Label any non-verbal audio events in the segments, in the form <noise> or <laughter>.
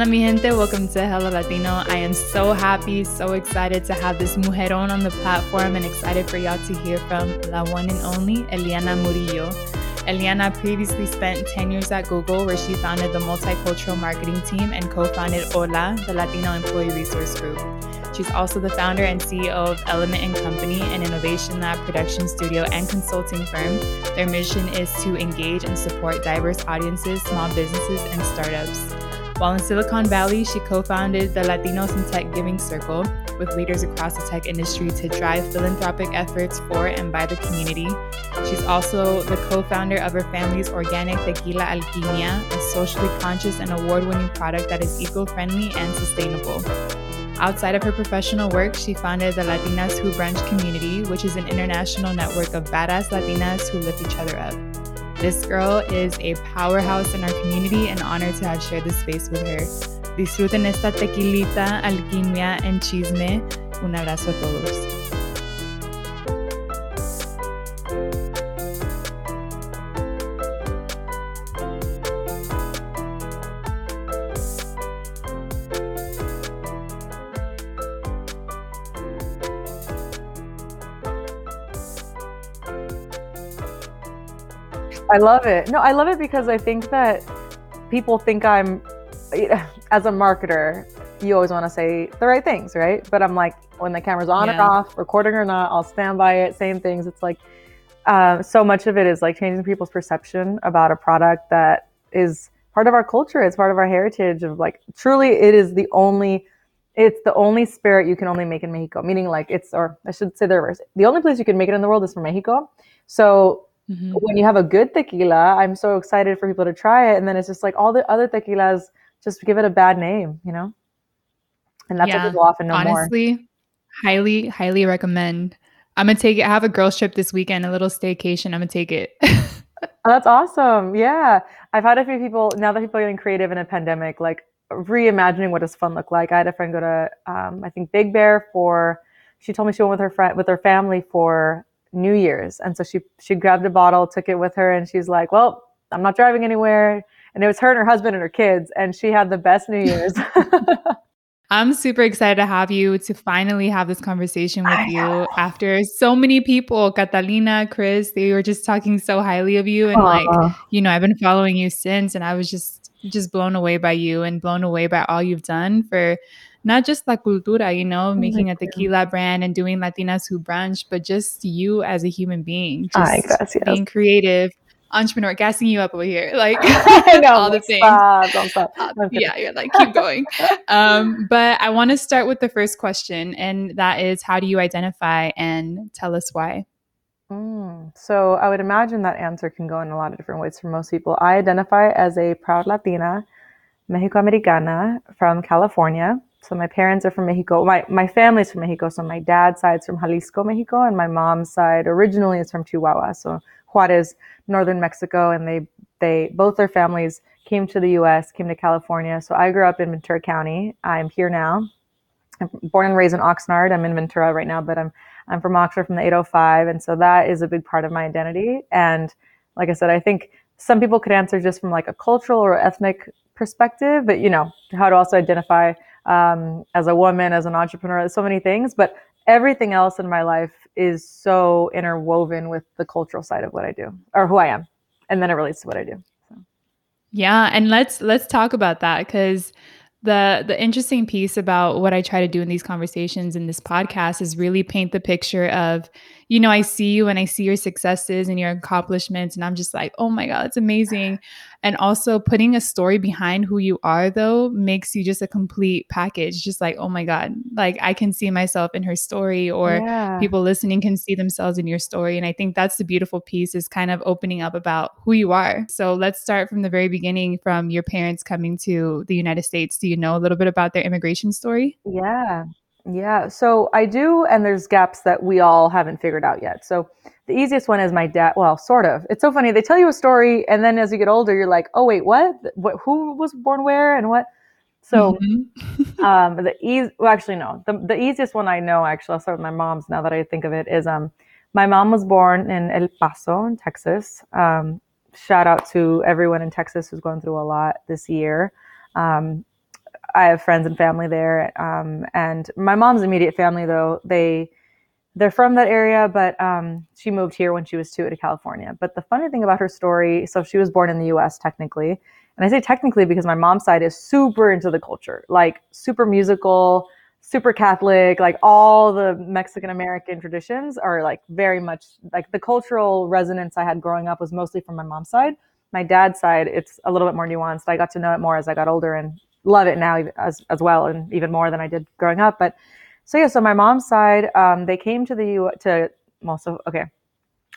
Onda, mi gente? Welcome to Hella Latino. I am so happy, so excited to have this mujeron on the platform and excited for y'all to hear from la one and only Eliana Murillo. Eliana previously spent 10 years at Google, where she founded the multicultural marketing team and co founded Hola, the Latino Employee Resource Group. She's also the founder and CEO of Eliment and Company, an innovation lab production studio and consulting firm. Their mission is to engage and support diverse audiences, small businesses, and startups. While in Silicon Valley, she co founded the Latinos in Tech Giving Circle with leaders across the tech industry to drive philanthropic efforts for and by the community. She's also the co founder of her family's organic tequila Alquimia, a socially conscious and award winning product that is eco friendly and sustainable. Outside of her professional work, she founded the Latinas Who Brunch community, which is an international network of badass Latinas who lift each other up. This girl is a powerhouse in our community and honored to have shared this space with her. Disfruten esta tequilita, alquimia en chisme. Un abrazo a todos. I love it. No, I love it because I think that people think I'm, <laughs> as a marketer, you always want to say the right things, right? But I'm like, when the camera's on yeah. or off, recording or not, I'll stand by it. Same things. It's like, uh, so much of it is like changing people's perception about a product that is part of our culture. It's part of our heritage. Of like, truly, it is the only. It's the only spirit you can only make in Mexico. Meaning, like, it's or I should say the reverse. The only place you can make it in the world is from Mexico. So Mm-hmm. When you have a good tequila, I'm so excited for people to try it. And then it's just like all the other tequilas just give it a bad name, you know? And that's yeah. what people often know Honestly, more. highly, highly recommend. I'm gonna take it. I have a girls trip this weekend, a little staycation. I'm gonna take it. <laughs> oh, that's awesome. Yeah. I've had a few people now that people are getting creative in a pandemic, like reimagining what does fun look like. I had a friend go to um, I think Big Bear for she told me she went with her friend with her family for New Year's. And so she she grabbed a bottle, took it with her, and she's like, Well, I'm not driving anywhere. And it was her and her husband and her kids, and she had the best New Year's. <laughs> I'm super excited to have you to finally have this conversation with you after so many people, Catalina, Chris, they were just talking so highly of you. And Aww. like, you know, I've been following you since and I was just just blown away by you and blown away by all you've done for not just la cultura, you know, oh making a tequila brand and doing Latinas who brunch, but just you as a human being, just Ay, being creative, entrepreneur, gassing you up over here, <laughs> like all the things. Stop, don't stop. Uh, yeah, you're like keep going. <laughs> um, but I want to start with the first question, and that is, how do you identify, and tell us why. Mm, so I would imagine that answer can go in a lot of different ways for most people. I identify as a proud Latina, Mexicoamericana from California. So my parents are from Mexico. My my family's from Mexico. So my dad's side's from Jalisco, Mexico, and my mom's side originally is from Chihuahua. So Juarez, northern Mexico, and they they both their families came to the U.S., came to California. So I grew up in Ventura County. I'm here now. I'm born and raised in Oxnard. I'm in Ventura right now, but I'm I'm from Oxnard from the 805, and so that is a big part of my identity. And like I said, I think some people could answer just from like a cultural or ethnic perspective, but you know how to also identify um, as a woman, as an entrepreneur, so many things. But everything else in my life is so interwoven with the cultural side of what I do or who I am, and then it relates to what I do. So. Yeah, and let's let's talk about that because the the interesting piece about what I try to do in these conversations in this podcast is really paint the picture of you know, I see you and I see your successes and your accomplishments, and I'm just like, oh my God, it's amazing. And also putting a story behind who you are, though, makes you just a complete package. Just like, oh my God, like I can see myself in her story, or yeah. people listening can see themselves in your story. And I think that's the beautiful piece is kind of opening up about who you are. So let's start from the very beginning from your parents coming to the United States. Do you know a little bit about their immigration story? Yeah. Yeah, so I do, and there's gaps that we all haven't figured out yet. So the easiest one is my dad. Well, sort of. It's so funny. They tell you a story, and then as you get older, you're like, oh wait, what? What? Who was born where and what? So mm-hmm. <laughs> um, the easy. Well, actually, no. The the easiest one I know, actually, I'll start with my mom's. Now that I think of it, is um, my mom was born in El Paso, in Texas. Um, shout out to everyone in Texas who's going through a lot this year. Um, I have friends and family there. Um, and my mom's immediate family, though, they they're from that area, but um, she moved here when she was two to California. But the funny thing about her story, so she was born in the U.S. technically, and I say technically because my mom's side is super into the culture, like super musical, super Catholic, like all the Mexican American traditions are like very much like the cultural resonance I had growing up was mostly from my mom's side. My dad's side, it's a little bit more nuanced. I got to know it more as I got older and love it now as as well, and even more than I did growing up. But so yeah, so my mom's side, um, they came to the U to well, so okay,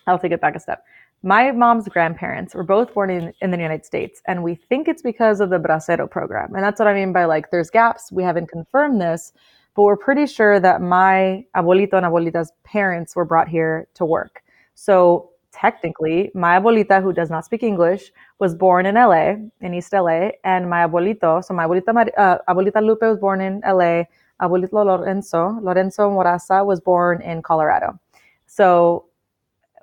I'll take it back a step. My mom's grandparents were both born in, in the United States, and we think it's because of the Bracero program. And that's what I mean by like, there's gaps. We haven't confirmed this, but we're pretty sure that my abuelito and abuelita's parents were brought here to work. So technically, my abuelita, who does not speak English, was born in LA, in East LA, and my abuelito, so my abuelita, uh, abuelita Lupe was born in LA, abuelito Lorenzo, Lorenzo Moraza was born in Colorado. So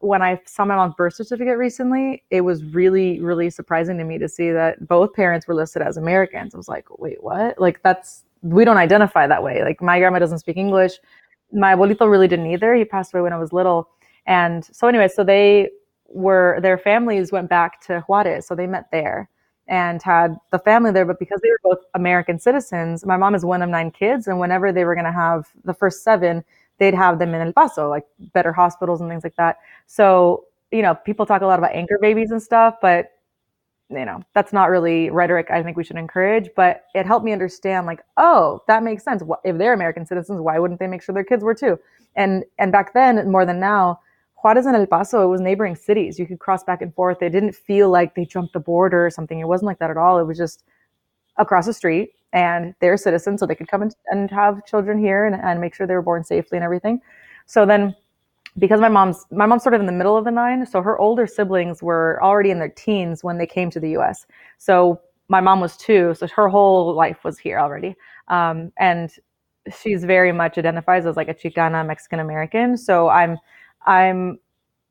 when I saw my mom's birth certificate recently, it was really, really surprising to me to see that both parents were listed as Americans. I was like, wait, what? Like, that's, we don't identify that way. Like, my grandma doesn't speak English. My abuelito really didn't either. He passed away when I was little and so anyway, so they were their families went back to Juarez, so they met there and had the family there. But because they were both American citizens, my mom is one of nine kids, and whenever they were going to have the first seven, they'd have them in El Paso, like better hospitals and things like that. So you know, people talk a lot about anchor babies and stuff, but you know, that's not really rhetoric I think we should encourage, but it helped me understand like, oh, that makes sense. If they're American citizens, why wouldn't they make sure their kids were too? And and back then, more than now, Juarez and El Paso, it was neighboring cities. You could cross back and forth. It didn't feel like they jumped a border or something. It wasn't like that at all. It was just across the street and they're citizens, so they could come and, and have children here and, and make sure they were born safely and everything. So then because my mom's my mom's sort of in the middle of the nine, so her older siblings were already in their teens when they came to the US. So my mom was two, so her whole life was here already. Um, and she's very much identifies as like a Chicana Mexican American. So I'm I'm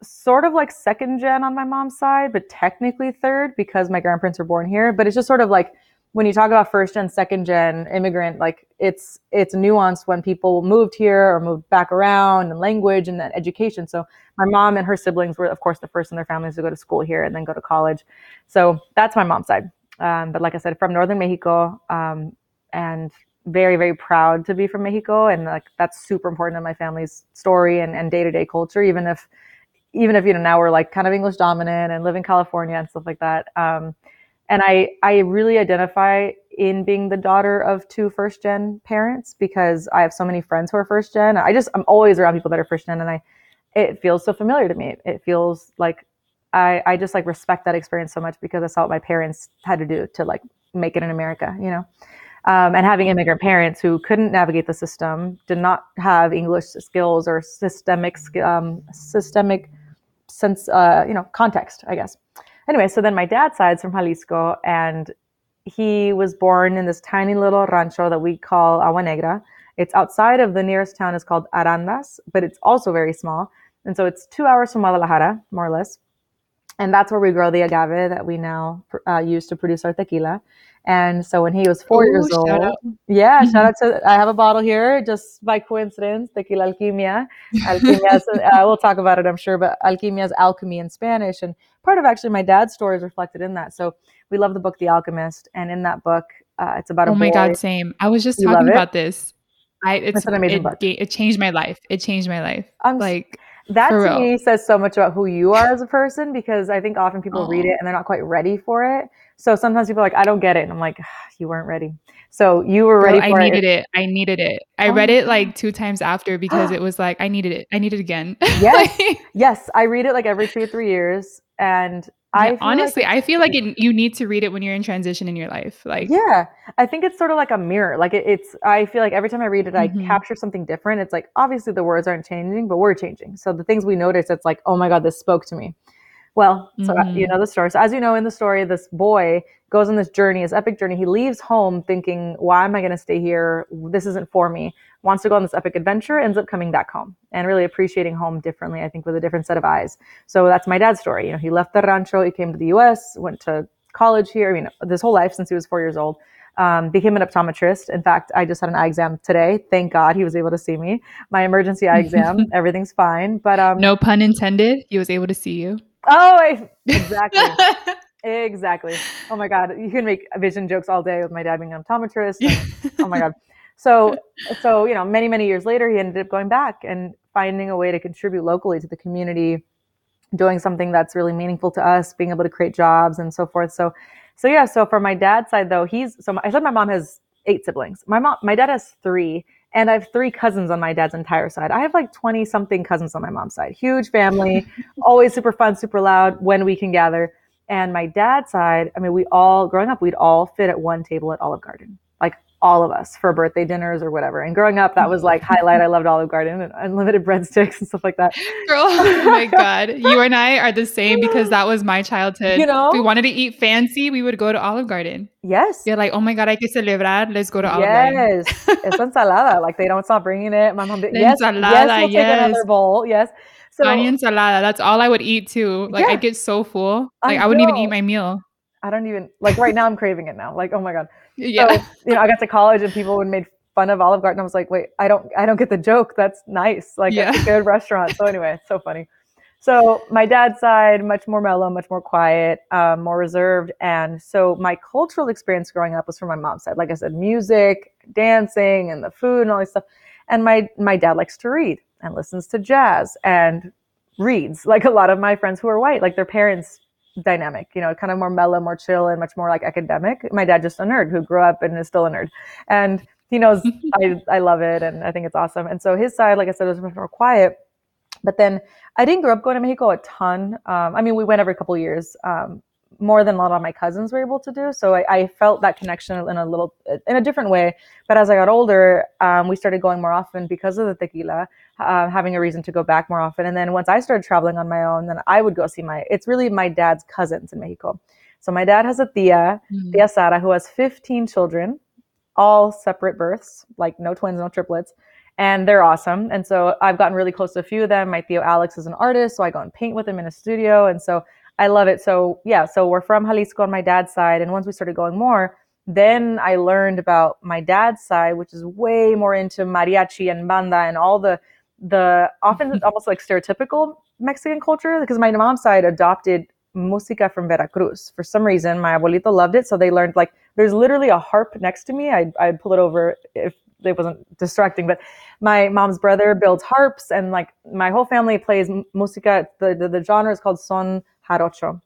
sort of like second gen on my mom's side, but technically third because my grandparents were born here. But it's just sort of like when you talk about first gen, second gen immigrant, like it's it's nuanced when people moved here or moved back around and language and then education. So my mom and her siblings were, of course, the first in their families to go to school here and then go to college. So that's my mom's side. Um, but like I said, from northern Mexico, um, and very very proud to be from Mexico and like that's super important in my family's story and, and day-to-day culture even if even if you know now we're like kind of English dominant and live in California and stuff like that. Um, and I I really identify in being the daughter of two first gen parents because I have so many friends who are first gen I just I'm always around people that are first gen and I it feels so familiar to me. It feels like I I just like respect that experience so much because I saw what my parents had to do to like make it in America you know um, and having immigrant parents who couldn't navigate the system, did not have English skills or systemic um, systemic sense, uh, you know, context, I guess. Anyway, so then my dad's side's from Jalisco, and he was born in this tiny little rancho that we call Agua Negra. It's outside of the nearest town is called Arandas, but it's also very small. And so it's two hours from Guadalajara, more or less. And that's where we grow the agave that we now uh, use to produce our tequila. And so when he was four Ooh, years old, out. yeah, <laughs> shout out to I have a bottle here just by coincidence, Tequila Alquimia. Alquimia, uh, <laughs> we'll talk about it, I'm sure, but Alquimia is alchemy in Spanish, and part of actually my dad's story is reflected in that. So we love the book The Alchemist, and in that book, uh, it's about a oh my boy. god, same. I was just you talking about this. I it's, it's an amazing it, book. It changed my life. It changed my life. I'm like that For to real. me says so much about who you are as a person because I think often people read it and they're not quite ready for it. So sometimes people are like, I don't get it. And I'm like, "Ah, you weren't ready. So you were ready I for needed it. it. I needed it. I Oh read it like two times after because it <gasps> was like I needed it. I need it again. <laughs> Yes. Yes, I read it like every two or three years. And I yeah, feel like honestly, I feel like it, you need to read it when you're in transition in your life. Like, yeah, I think it's sort of like a mirror. Like it, it's, I feel like every time I read it, I Mhm. capture something different. It's like obviously the words aren't changing, but we're changing. So the things we notice, it's like, oh my God, this spoke to me. Well, so uh, you Mhm. know the story. So as you know in the story, this boy goes on this journey, his epic journey. He leaves home thinking, why am I going to stay here? This isn't for me. Wants to go on this epic adventure, ends up coming back home and really appreciating home differently, I think, with a different set of eyes. So that's my dad's story. You know, he left the rancho, he came to the US, went to college here. I mean, this whole life since he was four years old. Um, became an optometrist. In fact, I just had an eye exam today. Thank God he was able to see me. My emergency eye <laughs> exam, everything's fine. But um, no pun intended. He was able to see you. Oh, I, <laughs> exactly. Exactly. Oh my God. You can make vision jokes all day with my dad being an optometrist. and- oh my God. So, <laughs> so, you know, many, many years later, he ended up going back and finding a way to contribute locally to the community, doing something that's really meaningful to us, being able to create jobs and so forth. So, so yeah. So for my dad's side though, he's, so my, I said my mom has eight siblings. My mom, my dad has three. And I have three cousins on my dad's entire side. I have like 20 something cousins on my mom's side. Huge family, <laughs> always super fun, super loud when we can gather. And my dad's side, I mean, we all, growing up, we'd all fit at one table at Olive Garden, all of us for birthday dinners or whatever. And growing up, that was like <laughs> highlight. I loved Olive Garden and unlimited <laughs> breadsticks and stuff like that. Girl, oh my <laughs> God. You and I are the same because that was my childhood. You know? If we wanted to eat fancy, we would go to Olive Garden. Yes. You're like, oh my God, I can celebrar. Let's go to Olive Garden. Yes. it's ensalada. Like they don't stop bringing it. My mom did. Yes. yes. We'll take yes. another bowl. Yes. So Onion ensalada. That's all I would eat too. Like Yeah. I'd get so full. Like I, wouldn't even eat my meal. I don't even like right now. I'm craving it now. Like, oh my God. Yeah. So, <laughs> you know, I got to college and people would made fun of Olive Garden. I was like, wait, I don't, I don't get the joke. That's nice. Like, it's a good restaurant. So anyway, it's so funny. So my dad's side, much more mellow, much more quiet, um, more reserved. And so my cultural experience growing up was from my mom's side. Like I said, music, dancing, and the food and all this stuff. And my my dad likes to read and listens to jazz and reads like a lot of my friends who are white, like their parents dynamic, you know, kind of more mellow, more chill, and much more like academic. My dad just a nerd who grew up and is still a nerd. And he knows <laughs> I, I love it and I think it's awesome. And so his side, like I said, was much more quiet. But then I didn't grow up going to Mexico a ton. Um, I mean, we went every couple of years, um, more than a lot of my cousins were able to do. So I, I felt that connection in a little, in a different way. But as I got older, um, we started going more often because of the tequila, uh, having a reason to go back more often. And then once I started traveling on my own, then I would go see my. It's really my dad's cousins in Mexico. So my dad has a tia, Mm. Tia Sara, who has 15 children, all separate births, like no twins, no triplets. And they're awesome. And so I've gotten really close to a few of them. My Theo Alex is an artist, so I go and paint with him in a studio. And so I love it. So yeah, so we're from Jalisco on my dad's side. And once we started going more, then I learned about my dad's side, which is way more into mariachi and banda and all the the often <laughs> almost like stereotypical Mexican culture. Because my mom's side adopted música from Veracruz. For some reason, my abuelito loved it, so they learned like there's literally a harp next to me. I I'd pull it over if it wasn't distracting, but my mom's brother builds harps, and like my whole family plays música. The, the the genre is called son jarocho.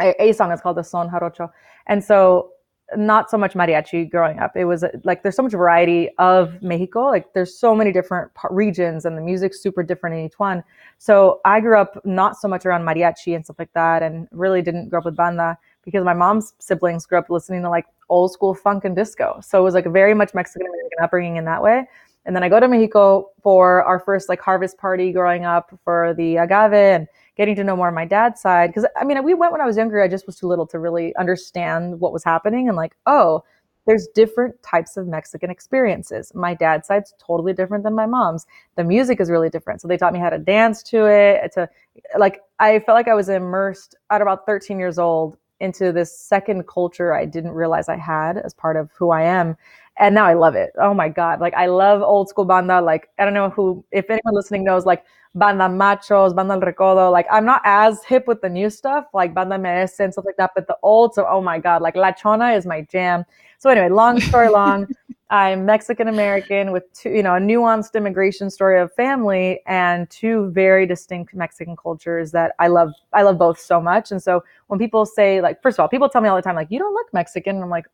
A, a song is called the son jarocho, and so not so much mariachi growing up. It was like there's so much variety of Mexico. Like there's so many different regions, and the music's super different in each one. So I grew up not so much around mariachi and stuff like that, and really didn't grow up with banda because my mom's siblings grew up listening to like old school funk and disco. So it was like very much Mexican American upbringing in that way. And then I go to Mexico for our first like harvest party growing up for the agave and getting to know more on my dad's side. Because I mean, we went when I was younger. I just was too little to really understand what was happening and like, oh, there's different types of Mexican experiences. My dad's side's totally different than my mom's. The music is really different. So they taught me how to dance to it. Uh, to like, I felt like I was immersed at about 13 years old into this second culture I didn't realize I had as part of who I am. And now I love it. Oh my God. Like I love old school banda. Like I don't know who, if anyone listening knows, like banda machos, banda el recodo. Like I'm not as hip with the new stuff, like banda MS and stuff like that. But the old, so oh my God, like La Chona is my jam. So anyway, long story <laughs> long, I'm Mexican American with two, you know, a nuanced immigration story of family and two very distinct Mexican cultures that I love. I love both so much. And so when people say, like, first of all, people tell me all the time, like, you don't look Mexican. And I'm like,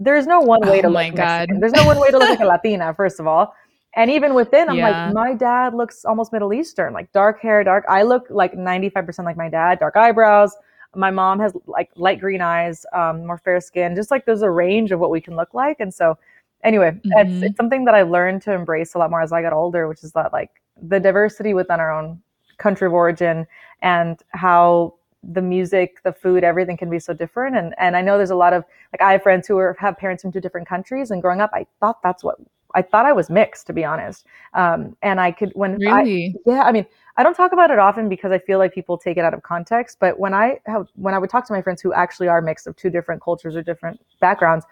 there's no one way Oh to my look God. Mexican. There's no one way to look like a <laughs> Latina, first of all. And even within, I'm Yeah. like, my dad looks almost Middle Eastern, like dark hair, dark. I look like 95% like my dad, dark eyebrows. My mom has like light green eyes, um, more fair skin. Just like there's a range of what we can look like. And so, anyway, it's, Mhm. it's something that I've learned to embrace a lot more as I got older, which is that like the diversity within our own country of origin and how the music, the food, everything can be so different. And and I know there's a lot of like I have friends who are, have parents from two different countries, and growing up, I thought that's what I thought I was mixed, to be honest. Um, and I could when I, Really? yeah, I mean, I don't talk about it often because I feel like people take it out of context. But when I have, when I would talk to my friends who actually are mixed of two different cultures or different backgrounds,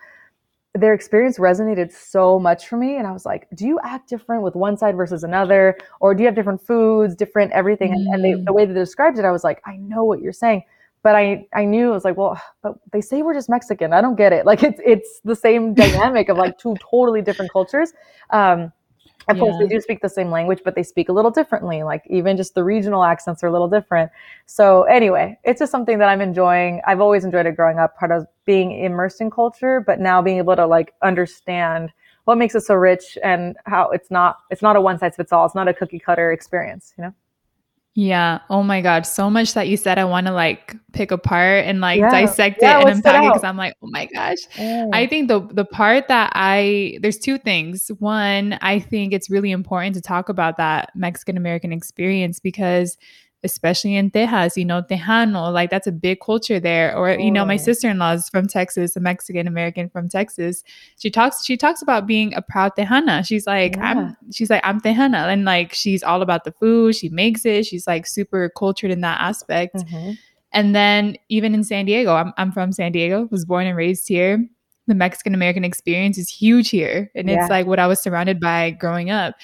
their experience resonated so much for me. And I was like, do you act different with one side versus another? Or do you have different foods, different everything? And, and they, Mm. the way they described it, I was like, I know what you're saying. But I, I knew it was like, well, but they say we're just Mexican. I don't get it. <laughs> Like it's it's the same dynamic of like two totally different cultures. Um, of course, Yeah. they do speak the same language, but they speak a little differently. Like even just the regional accents are a little different. So anyway, it's just something that I'm enjoying. I've always enjoyed it growing up, part of being immersed in culture, but now being able to like understand what makes it so rich and how it's not it's not a one size fits all. It's not a cookie cutter experience, you know? Yeah. Oh my God. So much that you said I want to like pick apart and like Yeah. dissect Yeah, it and unpack it because I'm like, oh my gosh. I mm. think the the part that I there's two things. One, I think it's really important to talk about that Mexican American experience because especially in Texas, you know, Tejano, like that's a big culture there. Or, you know, my Mm. sister-in-law is from Texas, a Mexican American from Texas. She talks, she talks about being a proud Tejana. She's like, Yeah. I'm she's like, I'm Tejana. And like she's all about the food. She makes it. She's like super cultured in that aspect. Mhm. And then even in San Diego, I'm, I'm from San Diego, was born and raised here. The Mexican American experience is huge here. And Yeah. it's like what I was surrounded by growing up.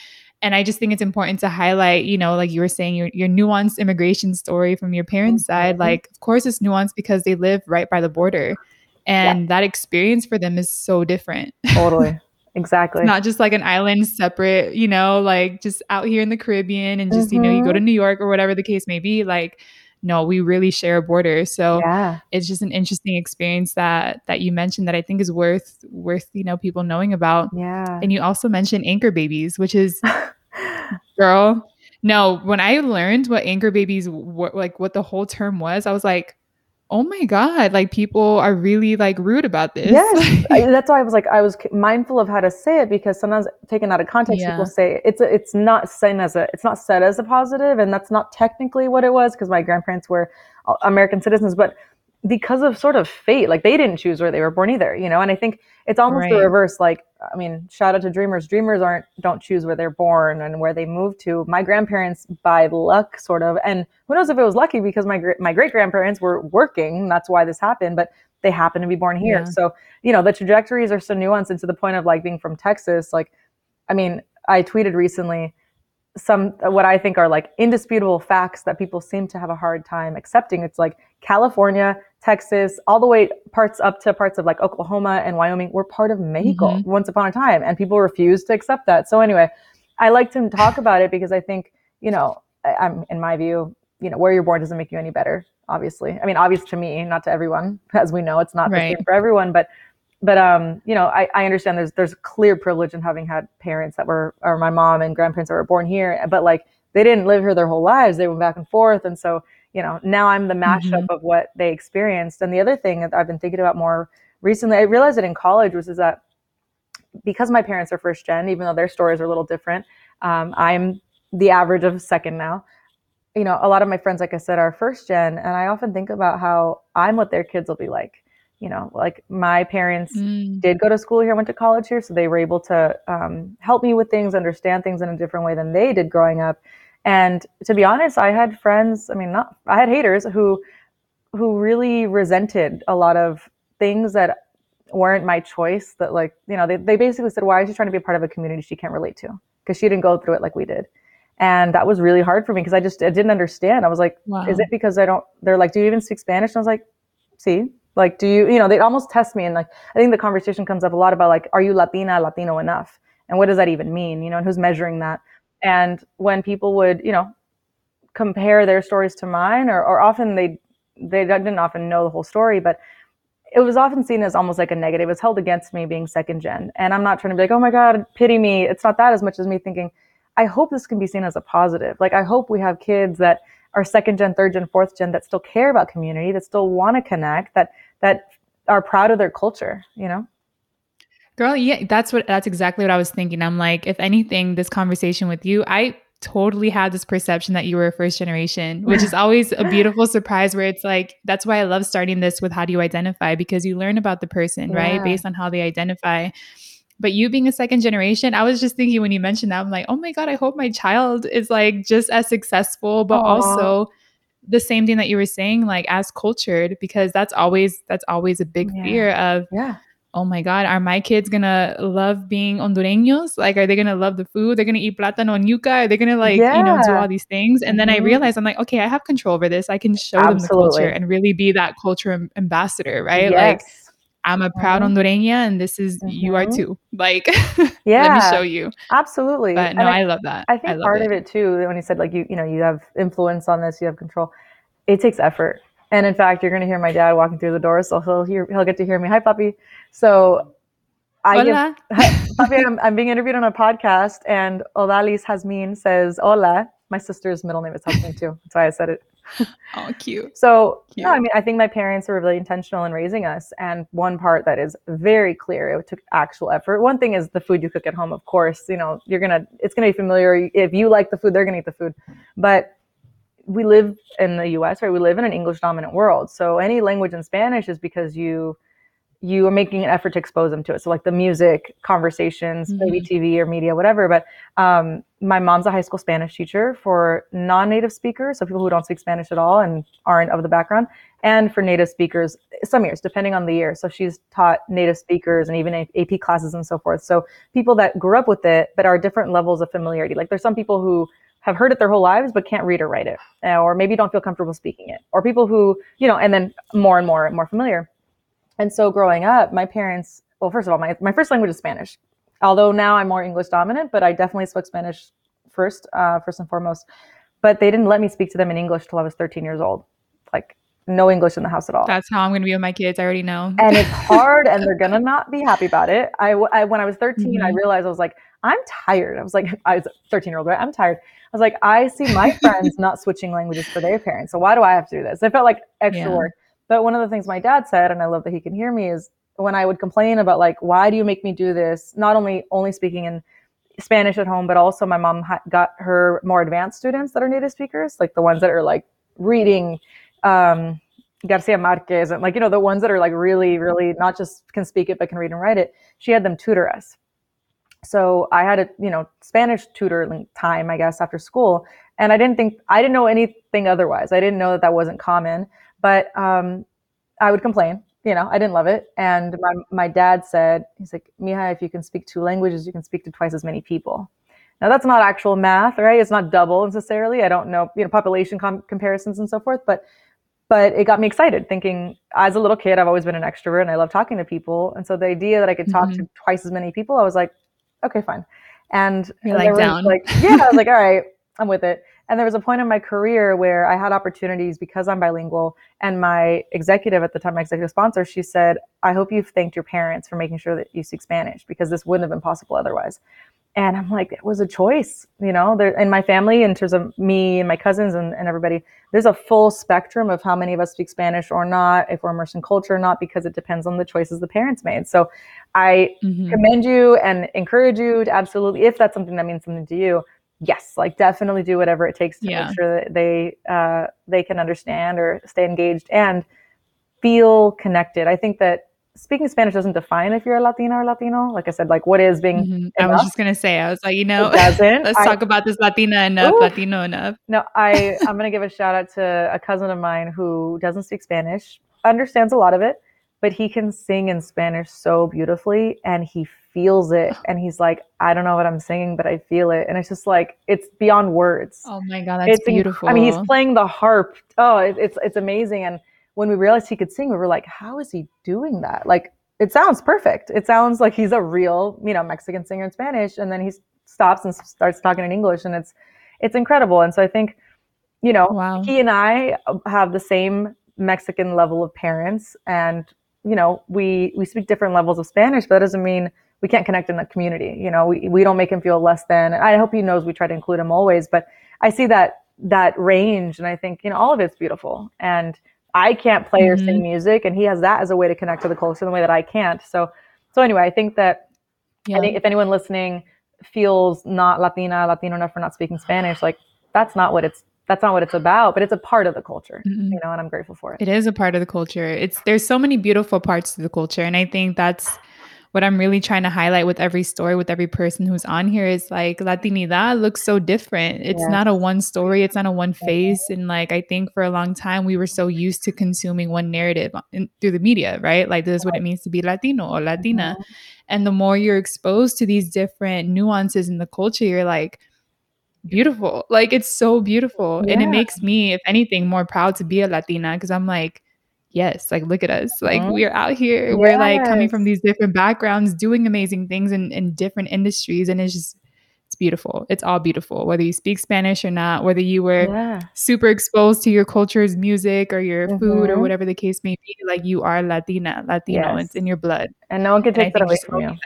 And I just think it's important to highlight, you know, like you were saying, your, your nuanced immigration story from your parents' side. Mhm. Like, of course, it's nuanced because they live right by the border. And that experience for them is so different. Totally. <laughs> Exactly. Not just like an island separate, you know, like just out here in the Caribbean and just, you know, you go Mhm. to New York or whatever the case may be. Like, no, we really share a border. So yeah. it's just an interesting experience that that you mentioned that I think is worth worth, you know, people knowing about. Yeah. And you also mentioned anchor babies, which is <laughs> girl. No, when I learned what anchor babies were like what the whole term was, I was like, oh my God, like people are really like rude about this. Yes, <laughs> I, that's why I was like, I was mindful of how to say it because sometimes taken out of context, Yeah. people say it's a, it's not seen as a, it's not said as a positive, and that's not technically what it was because my grandparents were American citizens, but because of sort of fate, like they didn't choose where they were born either, you know. And I think it's almost the reverse. Like, I mean, shout out to dreamers. Dreamers aren't don't choose where they're born and where they move to. My grandparents, by luck, sort of, and who knows if it was lucky because my my great grandparents were working. That's why this happened, but they happened to be born here. Yeah. So you know the trajectories are so nuanced and to the point of like being from Texas. Like, I mean, I tweeted recently some what I think are like indisputable facts that people seem to have a hard time accepting. It's like California, Texas, all the way parts up to parts of like Oklahoma and Wyoming were part of Mexico Mhm. once upon a time, and people refuse to accept that. So anyway, I like to talk about it because I think you know, I, I'm in my view, you know, where you're born doesn't make you any better. Obviously, I mean, obvious to me, not to everyone, <laughs> as we know, it's not the same for everyone, but but um, you know, I, I understand there's there's clear privilege in having had parents that were or my mom and grandparents that were born here, but like they didn't live here their whole lives. They went back and forth, and so you know, now I'm the mashup of what they experienced. And the other thing that I've been thinking about more recently, I realized it in college, was is that because my parents are first gen, even though their stories are a little different, um, I'm the average of second now. You know, a lot of my friends, like I said, are first gen, and I often think about how I'm what their kids will be like. You know, like my parents Mm, did go to school here, went to college here, so they were able to um, help me with things, understand things in a different way than they did growing up. And to be honest, I had friends. I mean, not I had haters who who really resented a lot of things that weren't my choice. That like you know they they basically said, "Why is she trying to be a part of a community she can't relate to?" Because she didn't go through it like we did. And that was really hard for me because I just I didn't understand. I was like, wow. is it because I don't? They're like, do you even speak Spanish? And I was like, see, Like, do you, you know, they almost test me. And like, I think the conversation comes up a lot about like, are you Latina, Latino enough? And what does that even mean? You know, and who's measuring that? And when people would, you know, compare their stories to mine, or, or often they, they didn't often know the whole story, but it was often seen as almost like a negative. It was held against me being second gen. And I'm not trying to be like, oh my God, pity me. It's not that as much as me thinking, I hope this can be seen as a positive. Like, I hope we have kids that are second gen, third gen, fourth gen that still care about community, that still want to connect, that that are proud of their culture, you know? Girl, yeah, that's what that's exactly what I was thinking. I'm like, if anything, this conversation with you, I totally had this perception that you were a first generation, which is always a beautiful surprise where it's like that's why I love starting this with how do you identify because you learn about the person, yeah. right? Based on how they identify. But you being a second generation, I was just thinking when you mentioned that, I'm like, oh my God, I hope my child is like just as successful, but Aww. also the same thing that you were saying, like as cultured, because that's always that's always a big yeah. fear of yeah. Oh my God, are my kids gonna love being Hondureños? Like, are they gonna love the food? They're gonna eat plátano and yuca? Are they gonna like, yeah. you know, do all these things? And mm-hmm. then I mm-hmm. realized I'm like, okay, I have control over this. I can show Absolutely. them the culture and really be that culture ambassador, right? Yes. Like I'm a proud mm-hmm. Hondureña and this is mm-hmm. you are mm-hmm. too. <laughs> Like yeah. let me show you. Absolutely. But no, I, I, love that. I think I part it. of it too, when you said like you, you know, you have influence on this, you have control. It takes effort. And in fact, you're gonna hear my dad walking through the door, so he'll hear he'll get to hear me. Hi puppy. So I hola. <laughs> Give, puppy, I'm, I'm, being interviewed on a podcast and Odalis Hasmin says hola. My sister's middle name is Hasmin too. That's why I said it <laughs> oh, cute. So, cute. no, I mean, I think my parents were really intentional in raising us. And one part that is very clear, it took actual effort. One thing is the food you cook at home, of course, you know, you're going to, it's going to be familiar. If you like the food, they're going to eat the food. But we live in the US, right? We live in an English dominant world. So any language in Spanish is because you, you are making an effort to expose them to it. So like the music, conversations, mm-hmm. maybe TV or media, whatever. But um, my mom's a high school Spanish teacher for non-native speakers, so people who don't speak Spanish at all and aren't of the background, and for native speakers, some years, depending on the year. So she's taught native speakers and even AP classes and so forth. So people that grew up with it, but are different levels of familiarity. Like there's some people who have heard it their whole lives but can't read or write it, or maybe don't feel comfortable speaking it, or people who, you know, and then more and more and more familiar. And so growing up, my parents, well, first of all, my, my first language is Spanish. Although now I'm more English dominant, but I definitely spoke Spanish first, uh, first and foremost. But they didn't let me speak to them in English till I was 13 years old. Like no English in the house at all. That's how I'm going to be with my kids. I already know. and it's hard and <laughs> they're going to not be happy about it. I, I when I was 13, mm-hmm. I realized I was like, I'm tired. I was like, <laughs> I was 13 year old, right? I'm tired. I was like, I see my <laughs> friends not switching languages for their parents. So why do I have to do this? I felt like extra yeah. work. But one of the things my dad said, and I love that he can hear me, is when I would complain about like, why do you make me do this? Not only only speaking in Spanish at home, but also my mom ha- got her more advanced students that are native speakers, like the ones that are like reading um, Garcia Marquez and like you know the ones that are like really, really not just can speak it but can read and write it. She had them tutor us. So I had a you know Spanish tutoring time, I guess, after school, and I didn't think I didn't know anything otherwise. I didn't know that that wasn't common. But um, I would complain. You know, I didn't love it. And my, my dad said, he's like, Mija, if you can speak two languages, you can speak to twice as many people. Now that's not actual math, right? It's not double necessarily. I don't know, you know, population com- comparisons and so forth, but but it got me excited thinking as a little kid i've always been an extrovert and i love talking to people and so the idea that i could talk mm-hmm. to twice as many people i was like okay fine and, You're like down. like <laughs> yeah i was like all right i'm with it and there was a point in my career where I had opportunities because I'm bilingual. And my executive at the time, my executive sponsor, she said, I hope you've thanked your parents for making sure that you speak Spanish because this wouldn't have been possible otherwise. And I'm like, it was a choice, you know, there, in my family, in terms of me and my cousins and, and everybody, there's a full spectrum of how many of us speak Spanish or not, if we're immersed in culture or not, because it depends on the choices the parents made. So I mm-hmm. commend you and encourage you to absolutely, if that's something that means something to you, yes, like definitely do whatever it takes to yeah. make sure that they uh, they can understand or stay engaged and feel connected. I think that speaking Spanish doesn't define if you're a Latina or Latino. Like I said, like what is being. Mm-hmm. I was just gonna say, I was like, you know, <laughs> let's I, talk about this Latina enough, ooh, Latino enough. No, I I'm gonna give a shout out to a cousin of mine who doesn't speak Spanish, understands a lot of it, but he can sing in Spanish so beautifully, and he feels it and he's like i don't know what i'm singing but i feel it and it's just like it's beyond words oh my god that's it's beautiful i mean he's playing the harp oh it, it's it's amazing and when we realized he could sing, we were like, how is he doing that? Like, it sounds perfect. It sounds like he's a real, you know, Mexican singer in Spanish. And then he stops and starts talking in English, and it's it's incredible. And so I think, you know, wow. he and I um, have the same Mexican level of parents, and you know, we we speak different levels of Spanish, but that doesn't mean we can't connect in the community. You know, we, we don't make him feel less than. I hope he knows we try to include him always, but I see that that range, and I think you know all of it's beautiful. And I can't play mm-hmm. or sing music, and he has that as a way to connect to the culture in the way that I can't. So so anyway, I think that yeah. I think if anyone listening feels not Latina, Latino enough for not speaking Spanish, like that's not what it's that's not what it's about, but it's a part of the culture, mm-hmm. you know, and I'm grateful for it. It is a part of the culture. It's there's so many beautiful parts to the culture, and I think that's what I'm really trying to highlight with every story, with every person who's on here is like Latinidad looks so different. It's yes. not a one story, it's not a one face. And like, I think for a long time, we were so used to consuming one narrative in, through the media, right? Like, this is what it means to be Latino or Latina. Mm-hmm. And the more you're exposed to these different nuances in the culture, you're like, beautiful. Like, it's so beautiful. Yeah. And it makes me, if anything, more proud to be a Latina because I'm like, yes, like look at us. Like mm-hmm. we're out here. Yes. We're like coming from these different backgrounds, doing amazing things in, in different industries. And it's just it's beautiful. It's all beautiful. Whether you speak Spanish or not, whether you were yeah. super exposed to your culture's music or your mm-hmm. food or mm-hmm. whatever the case may be, like you are Latina, Latino. Yes. It's in your blood. And no one can take that away from you. That.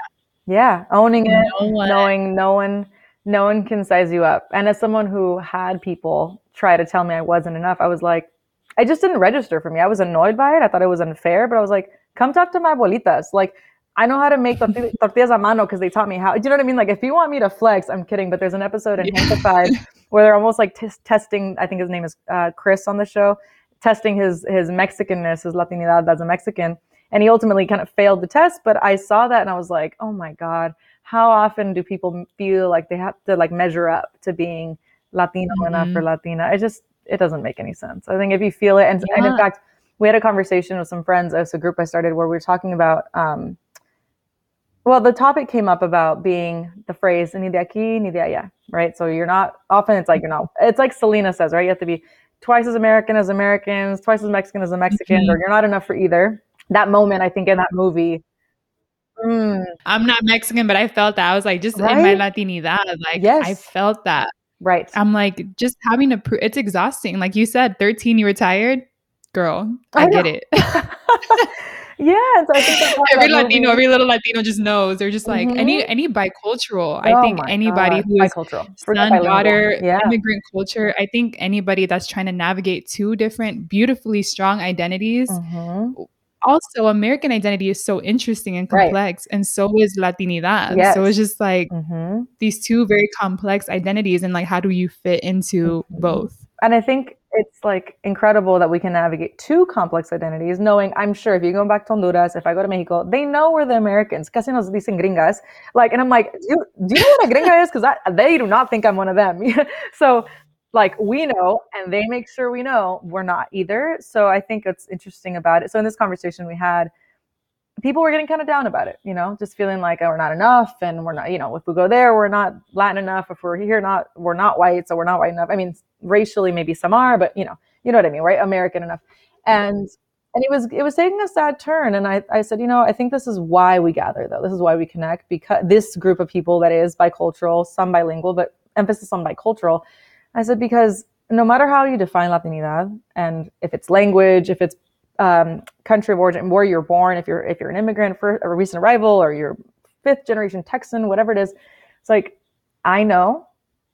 Yeah. Owning it, one. knowing no one no one can size you up. And as someone who had people try to tell me I wasn't enough, I was like, I just didn't register for me. I was annoyed by it. I thought it was unfair, but I was like, come talk to my abuelitas. Like, I know how to make <laughs> tortillas a mano because they taught me how. Do you know what I mean? Like, if you want me to flex, I'm kidding. But there's an episode in yeah. <laughs> where they're almost like t- testing. I think his name is uh, Chris on the show, testing his his Mexicanness, his Latinidad as a Mexican, and he ultimately kind of failed the test. But I saw that and I was like, oh my god, how often do people feel like they have to like measure up to being Latino mm-hmm. enough or Latina? I just it doesn't make any sense. I think if you feel it, and, yeah. and in fact, we had a conversation with some friends as a group I started where we were talking about. Um, well, the topic came up about being the phrase "ni de aquí ni de allá," right? So you're not often. It's like you're not. It's like Selena says, right? You have to be twice as American as Americans, twice as Mexican as the Mexicans, mm-hmm. or you're not enough for either. That moment, I think, in that movie. Mm. I'm not Mexican, but I felt that. I was like, just right? in my Latinidad, like yes. I felt that. Right. I'm like, just having to prove it's exhausting. Like you said, 13, you retired. Girl, I, I get it. <laughs> yeah. So I think <laughs> every Latino, every little Latino just knows. They're just like mm-hmm. any any bicultural. Oh I think anybody who is bicultural. son, daughter, yeah. immigrant culture. I think anybody that's trying to navigate two different beautifully strong identities. Mm-hmm also American identity is so interesting and complex, right. and so is Latinidad. Yes. So it's just like mm-hmm. these two very complex identities, and like how do you fit into mm-hmm. both? And I think it's like incredible that we can navigate two complex identities, knowing I'm sure if you go back to Honduras, if I go to Mexico, they know we're the Americans. Casi nos dicen gringas. Like, and I'm like, do do you know what a gringa is? Because they do not think I'm one of them. <laughs> so like we know and they make sure we know we're not either. So i think it's interesting about it so in this conversation we had people were getting kind of down about it you know just feeling like oh, we're not enough and we're not you know if we go there we're not latin enough if we're here not we're not white so we're not white enough. I mean racially maybe some are but you know you know what i mean right? American enough. And and it was it was taking a sad turn and I, I said you know i think this is why we gather though. This is why we connect because this group of people that is bicultural some bilingual but emphasis on bicultural I said, because no matter how you define Latinidad, and if it's language, if it's um, country of origin, where you're born, if you're if you're an immigrant for a recent arrival, or you're fifth generation Texan, whatever it is, it's like I know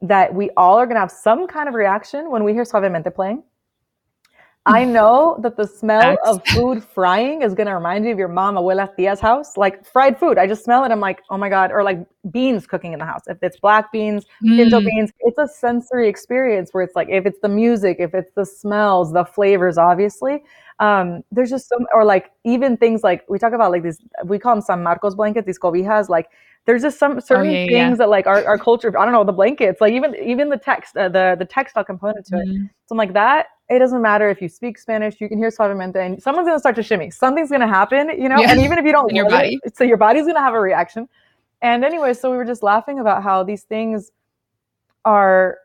that we all are going to have some kind of reaction when we hear Suavemente playing. I know that the smell of food frying is going to remind you of your mom, abuela, tia's house. Like fried food. I just smell it. I'm like, oh my God. Or like beans cooking in the house. If it's black beans, mm. pinto beans, it's a sensory experience where it's like, if it's the music, if it's the smells, the flavors, obviously. Um, there's just some, or like even things like we talk about like these, we call them San Marcos blankets, these cobijas, like there's just some certain oh, yeah, things yeah. that like our, our culture, I don't know, the blankets, like even, even the text, uh, the, the textile component to mm. it. So I'm like that it doesn't matter if you speak Spanish, you can hear suavemente and someone's going to start to shimmy. Something's going to happen, you know, yeah. and even if you don't <laughs> your body. It, so your body's going to have a reaction. And anyway, so we were just laughing about how these things are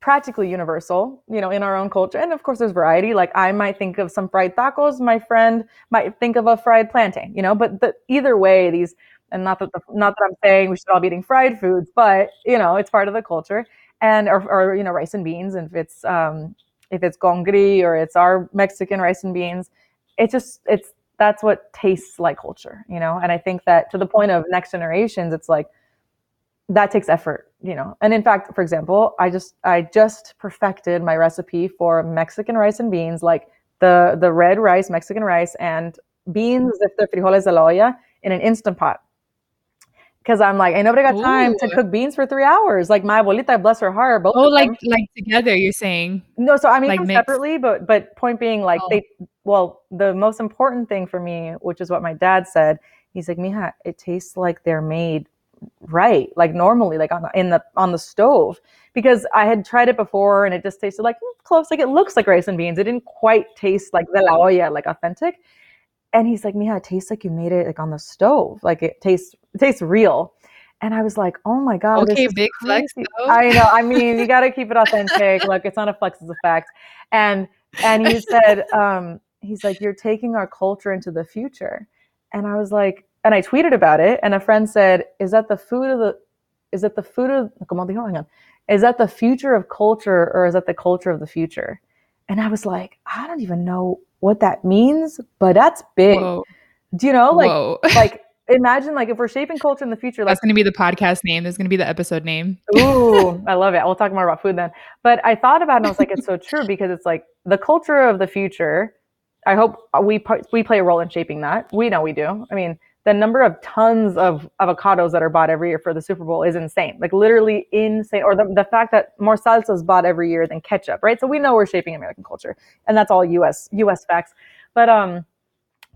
practically universal, you know, in our own culture. And of course, there's variety. Like I might think of some fried tacos, my friend might think of a fried plantain, you know. But the, either way, these and not that the, not that I'm saying we should all be eating fried foods, but you know, it's part of the culture. And or, or you know, rice and beans. And if it's um, if it's congrí or it's our Mexican rice and beans, it just it's that's what tastes like culture, you know. And I think that to the point of next generations, it's like that takes effort you know and in fact for example i just i just perfected my recipe for mexican rice and beans like the the red rice mexican rice and beans the frijoles de la olla in an instant pot because i'm like i nobody got time Ooh. to cook beans for three hours. Like my abuelita bless her heart both oh like like together you're saying? No so i mean like separately but but point being like oh. they well the most important thing for me which is what my dad said he's like mija it tastes like they're made right like normally like on the, in the on the stove. Because I had tried it before and it just tasted like mm, close like it looks like rice and beans. It didn't quite taste like the la olla like authentic and he's like Mija it tastes like you made it like on the stove like it tastes it tastes real and I was like oh my god okay big flex though. I know I mean you got to keep it authentic <laughs> look it's not a flex it's a fact and and he said um he's like you're taking our culture into the future and I was like and I tweeted about it, and a friend said, "Is that the food of the? Is that the food of? Como dijo, hang on. Is that the future of culture, or is that the culture of the future?" And I was like, I don't even know what that means, but that's big. Whoa. Do you know, like, <laughs> like imagine like if we're shaping culture in the future, like, that's going to be the podcast name. That's going to be the episode name. ooh, <laughs> I love it. We'll talk more about food then. But I thought about it and I was like, it's so true <laughs> because it's like the culture of the future. I hope we we play a role in shaping that. We know we do. I mean, the number of tons of avocados that are bought every year for the Super Bowl is insane. Like literally insane. Or the, the fact that more salsa is bought every year than ketchup, right? So we know we're shaping American culture. And that's all US US facts. But um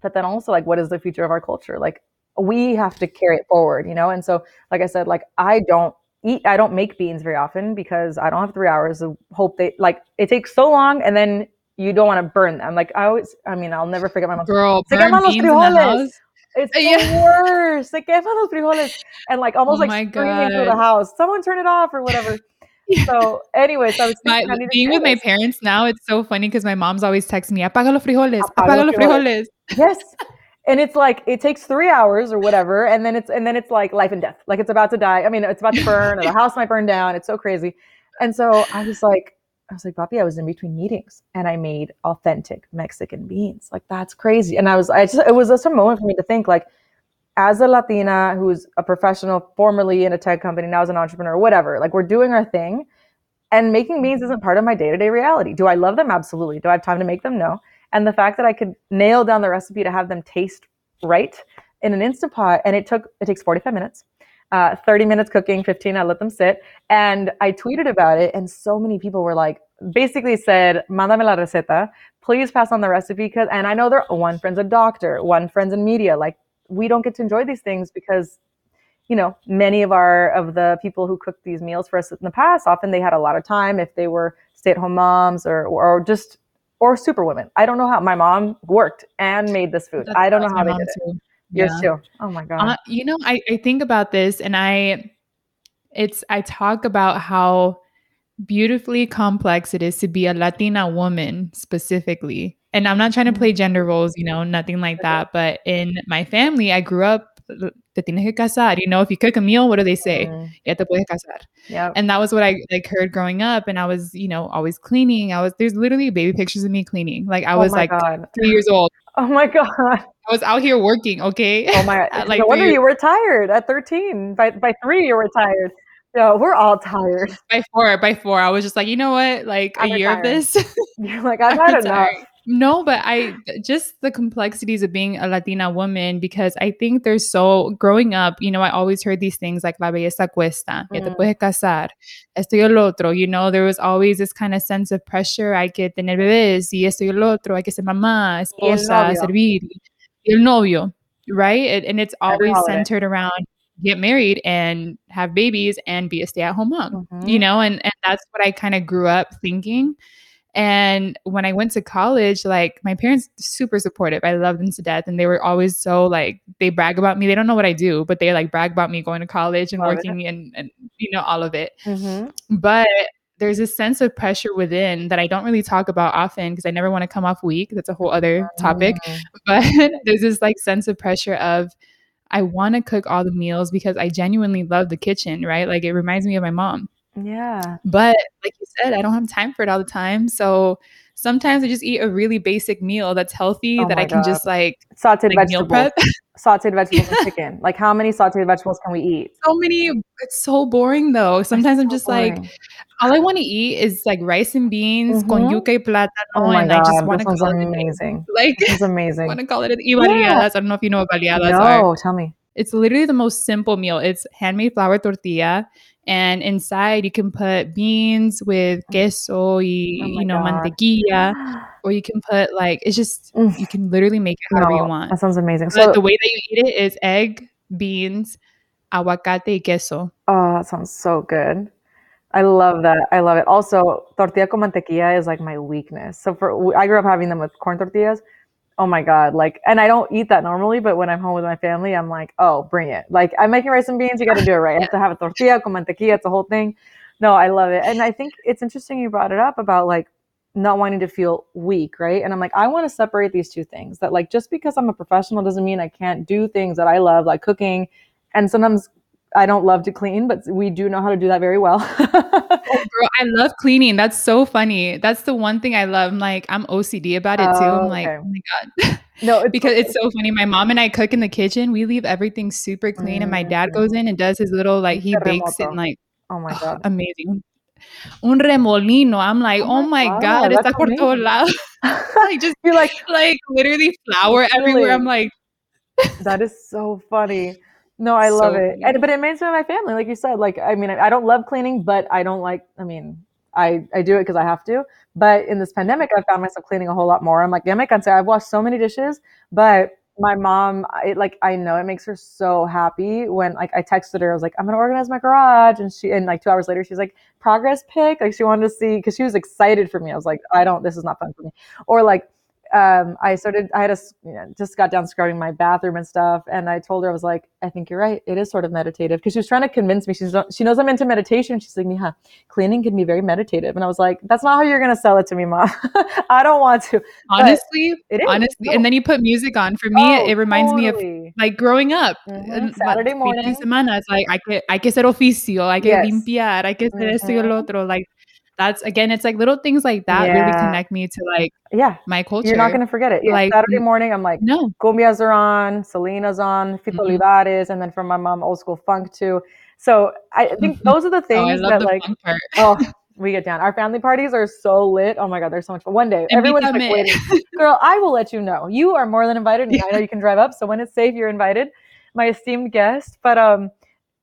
but then also like what is the future of our culture? Like we have to carry it forward, you know? And so like I said, like I don't eat I don't make beans very often because I don't have three hours to hope they like it takes so long and then you don't want to burn them. Like I always I mean I'll never forget my mom. Girl, burn beans in the house? It's uh, the yeah. worst. Se queman los frijoles. And like almost oh like screaming through the house. Someone turn it off or whatever. <laughs> Yeah. So, anyways, I was my, being with my parents now. It's so funny because my mom's always texting me, "Apaga los frijoles, apaga, los frijoles." Yes, and it's like it takes three hours or whatever, and then it's and then it's like life and death. Like it's about to die. I mean, it's about to burn, or the <laughs> house might burn down. It's so crazy. And so I was like, I was like, Bobby, I was in between meetings and I made authentic Mexican beans. Like that's crazy. And I was, I just, it was just a moment for me to think like, as a Latina who's a professional, formerly in a tech company, now as an entrepreneur, whatever, like we're doing our thing and making beans isn't part of my day-to-day reality. Do I love them? Absolutely. Do I have time to make them? No. And the fact that I could nail down the recipe to have them taste right in an instant pot and it took, it takes 45 minutes uh, 30 minutes cooking, 15, I let them sit. And I tweeted about it, and so many people were like, basically said, Mándame la receta, please pass on the recipe. Because, and I know there, are one friend's a doctor, one friend's in media. Like, we don't get to enjoy these things because you know many of our of the people who cooked these meals for us in the past often they had a lot of time if they were stay-at-home moms or or just or super women i don't know how my mom worked and made this food That's i don't know how they did it Yours yeah. too. Oh my god. Uh, you know, I, I think about this and I it's I talk about how beautifully complex it is to be a Latina woman specifically. And I'm not trying to play mm-hmm. gender roles, you know, nothing like that. But in my family, I grew up te tienes que casar. You know, if you cook a meal, what do they say? Mm. Ya te puedes casar. Yeah. And that was what I like heard growing up. And I was, you know, always cleaning. I was there's literally baby pictures of me cleaning. Like I oh was like God. three years old. <laughs> Oh my God. I was out here working, okay? Oh my <laughs> God. like no wonder you were tired at 13. By by three, you were tired. No, we're all tired. By four, by four, I was just like, you know what? Like I'm a year of this. <laughs> You're like, I've had enough. No, but I just the complexities of being a Latina woman because I think there's so growing up, you know, I always heard these things like la belleza cuesta, ya te mm. puedes casar, esto y el otro, you know, there was always this kind of sense of pressure, hay que tener bebés y esto y el otro, hay que ser mamá, esposa, servir, y el novio, right? It, and it's always centered around get married and have babies and be a stay-at-home mom, mm-hmm. you know, and, and that's what I kind of grew up thinking. And when I went to college, like my parents super supportive. I love them to death. And they were always so like they brag about me. They don't know what I do, but they like brag about me going to college and love working and, and you know, all of it. Mm-hmm. But there's this sense of pressure within that I don't really talk about often because I never want to come off weak. That's a whole other topic. Mm. <laughs> But there's this like sense of pressure of I want to cook all the meals because I genuinely love the kitchen, right? Like it reminds me of my mom. Yeah. But like you said, I don't have time for it all the time. So sometimes I just eat a really basic meal that's healthy Oh that I can just like, Sauteed like vegetables. <laughs> Sauteed vegetables and <laughs> chicken. Like how many sauteed vegetables can we eat? so many it's so boring though. Sometimes I'm So just like all I want to eat is like rice and beans con Mhm. yuca y plátano Oh my and I just want to call it amazing. Like This is <laughs> I amazing. want to call it a y baleadas. I don't know if you know what baleadas are. No, tell me. It's literally the most simple meal. It's handmade flour tortilla, and inside you can put beans with queso, y, Oh you know, God. mantequilla, <gasps> or you can put like it's just you can literally make it however you want. That sounds amazing. But So, the way that you eat it is egg, beans, aguacate, y queso. oh, that sounds so good. I love that. I love it. Also, tortilla con mantequilla is like my weakness. So for I grew up having them with corn tortillas. Oh my god! Like, and I don't eat that normally, but when I'm home with my family, I'm like, oh, bring it! Like, I'm making rice and beans. You got to do it right. I have to have a tortilla con mantequilla. It's a whole thing. No, I love it, and I think it's interesting you brought it up about like not wanting to feel weak, right? And I'm like, I want to separate these two things. That like just because I'm a professional doesn't mean I can't do things that I love, like cooking. And sometimes I don't love to clean, but we do know how to do that very well. Oh, <laughs> girl, I love cleaning. That's so funny. That's the one thing I love. I'm like, I'm OCD about it too. Oh, I'm like, okay. oh my God. <laughs> no, it's because it's so funny. My mom and I cook in the kitchen. We leave everything super clean, and my mm, dad goes in and does his little like he bakes it and like oh my god. amazing. Un remolino. I'm like, Oh oh my my God, god, está por todos lados. <laughs> like just You're like like literally flour everywhere. I'm like, that is so funny. No, I love So it. And, but it makes me my family, like you said. Like I mean, I, I don't love cleaning, but I don't like. I mean, I I do it because I have to. But in this pandemic, I found myself cleaning a whole lot more. I'm like, yeah, me cansé. I've washed so many dishes, but my mom, it like I know it makes her so happy when like I texted her. I was like, I'm gonna organize my garage, and she and like two hours later, she's like, progress pic. Like she wanted to see because she was excited for me. I was like, I don't. This is not fun for me. Or like um, I started, I had a, you know, just got down scrubbing my bathroom and stuff. And I told her, I was like, I think you're right. It is sort of meditative. Cause she was trying to convince me. She's, not- she knows I'm into meditation. She's like, Mija, cleaning can be very meditative. And I was like, that's not how you're going to sell it to me, mom. <laughs> I don't want to. honestly, It is. honestly. No. And then you put music on. For me, Oh, it reminds me of like growing up. Mhm. and, Saturday morning. semana, it's like hay que, hay que hacer oficio, hay que Yes. limpiar, hay que hacer esto y el otro. Like that's again, it's like little things like that really connect me to like Yeah. my culture. You're not going to forget it. Yeah, Like, Saturday morning, I'm like, no, cumbias are on, Selena's on, Fito Mhm. Olivares, and then from my mom, old school funk too. So I <laughs> think those are the oh, things love that the like, oh, we get down. Our family parties are so lit. Oh my god, they're so much fun. One day, everyone's like waiting. <laughs> Girl, I will let you know. You are more than invited, and I know you can drive up. So when it's safe, you're invited, my esteemed guest. But um,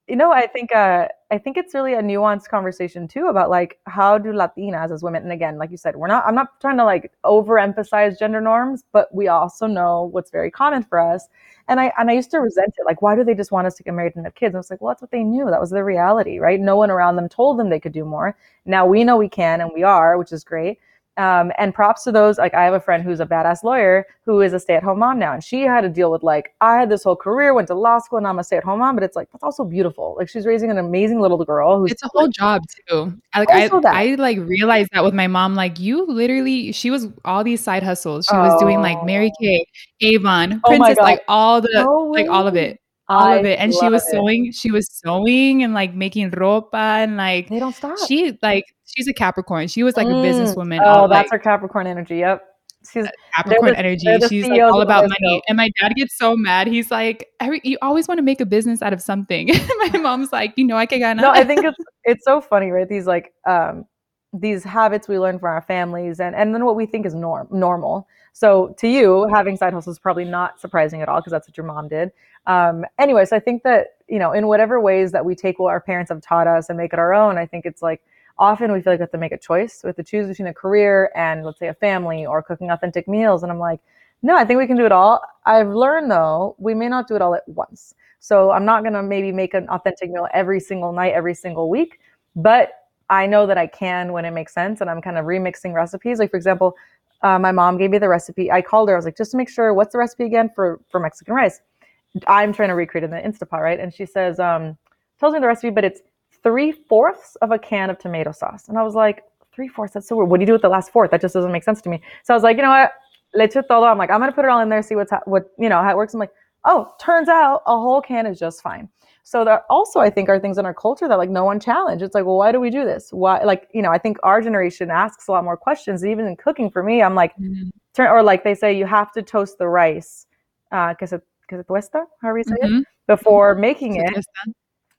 you know, I think uh, I think it's really a nuanced conversation too about like how do Latinas as women, and again, like you said, we're not. I'm not trying to like overemphasize gender norms, but we also know what's very common for us. And I and I used to resent it. Like, why do they just want us to get married and have kids? And I was like, well, that's what they knew. That was the reality, right? No one around them told them they could do more. Now we know we can, and we are, which is great. Um, and props to those. Like, I have a friend who's a badass lawyer who is a stay at home mom now, and she had to deal with like, I had this whole career, went to law school, and I'm a stay at home mom. But it's like that's also beautiful. Like, she's raising an amazing little girl who's It's a whole job too. I, like I, that. I like realized that with my mom. Like you, literally, she was all these side hustles. She was doing like Mary Oh. Kay, Avon, Oh Princess, like all the, No like all of it, all I of it. And she was it. sewing. She was sewing and like making ropa and like They don't stop. she like she's a Capricorn. She was like a Mm. businesswoman. Oh, all, that's like, her Capricorn energy. Yep. She's Capricorn the- energy. She's like all about money. And my dad gets so mad. He's like, Every, you always want to make a business out of something. <laughs> my mom's like, you know, I can no, I think it's it's so funny, right? These like um these habits we learn from our families and and then what we think is norm normal. So to you, having side hustles is probably not surprising at all because that's what your mom did. Um, anyways, I think that you know, in whatever ways that we take what our parents have taught us and make it our own, I think it's like often we feel like we have to make a choice. We have to choose between a career and let's say a family or cooking authentic meals. And I'm like, no, I think we can do it all. I've learned though, we may not do it all at once. So I'm not gonna maybe make an authentic meal every single night, every single week, but I know that I can when it makes sense. And I'm kind of remixing recipes. Like for example, uh, my mom gave me the recipe. I called her. I was like, just to make sure, what's the recipe again for for Mexican rice? I'm trying to recreate it in the Instapot, right? And she says, um, tells me the recipe, but it's three fourths of a can of tomato sauce. And I was like, three fourths, that's so weird. What do you do with the last fourth? That just doesn't make sense to me. So I was like, you know what? Leche todo. I'm like, I'm going to put it all in there, see what's, ha- what, you know, how it works. I'm like, oh, turns out a whole can is just fine. So there also, I think, are things in our culture that like no one challenge. It's like, well, why do we do this? Why, like, you know, I think our generation asks a lot more questions. Even in cooking, for me, I'm like, mm-hmm. turn, or like they say, you have to toast the rice, uh, que se, que se tuesta, however you say mm-hmm. it, before making it.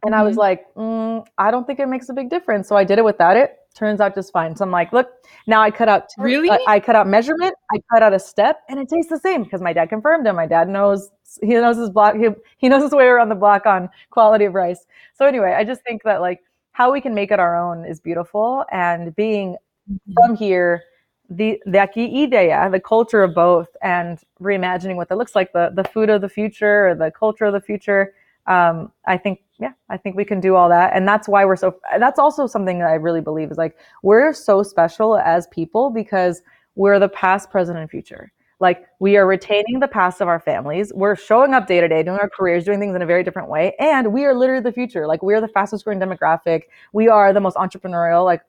And I was mm-hmm. like, mm, I don't think it makes a big difference. So I did it without it. Turns out just fine. So I'm like, look, now I cut out. Two, really? I, I, cut out measurement. I cut out a step, and it tastes the same because my dad confirmed it. My dad knows he knows his block. He, he knows his way around the block on quality of rice. So anyway, I just think that like how we can make it our own is beautiful, and being mm-hmm. from here the the aquí idea, the culture of both, and reimagining what that looks like, the the food of the future or the culture of the future. Um, I think yeah, I think we can do all that. And that's why we're so, that's also something that I really believe is like, we're so special as people because we're the past, present, and future. Like we are retaining the past of our families. We're showing up day to day, doing our careers, doing things in a very different way. And we are literally the future. Like we're the fastest growing demographic. We are the most entrepreneurial. Like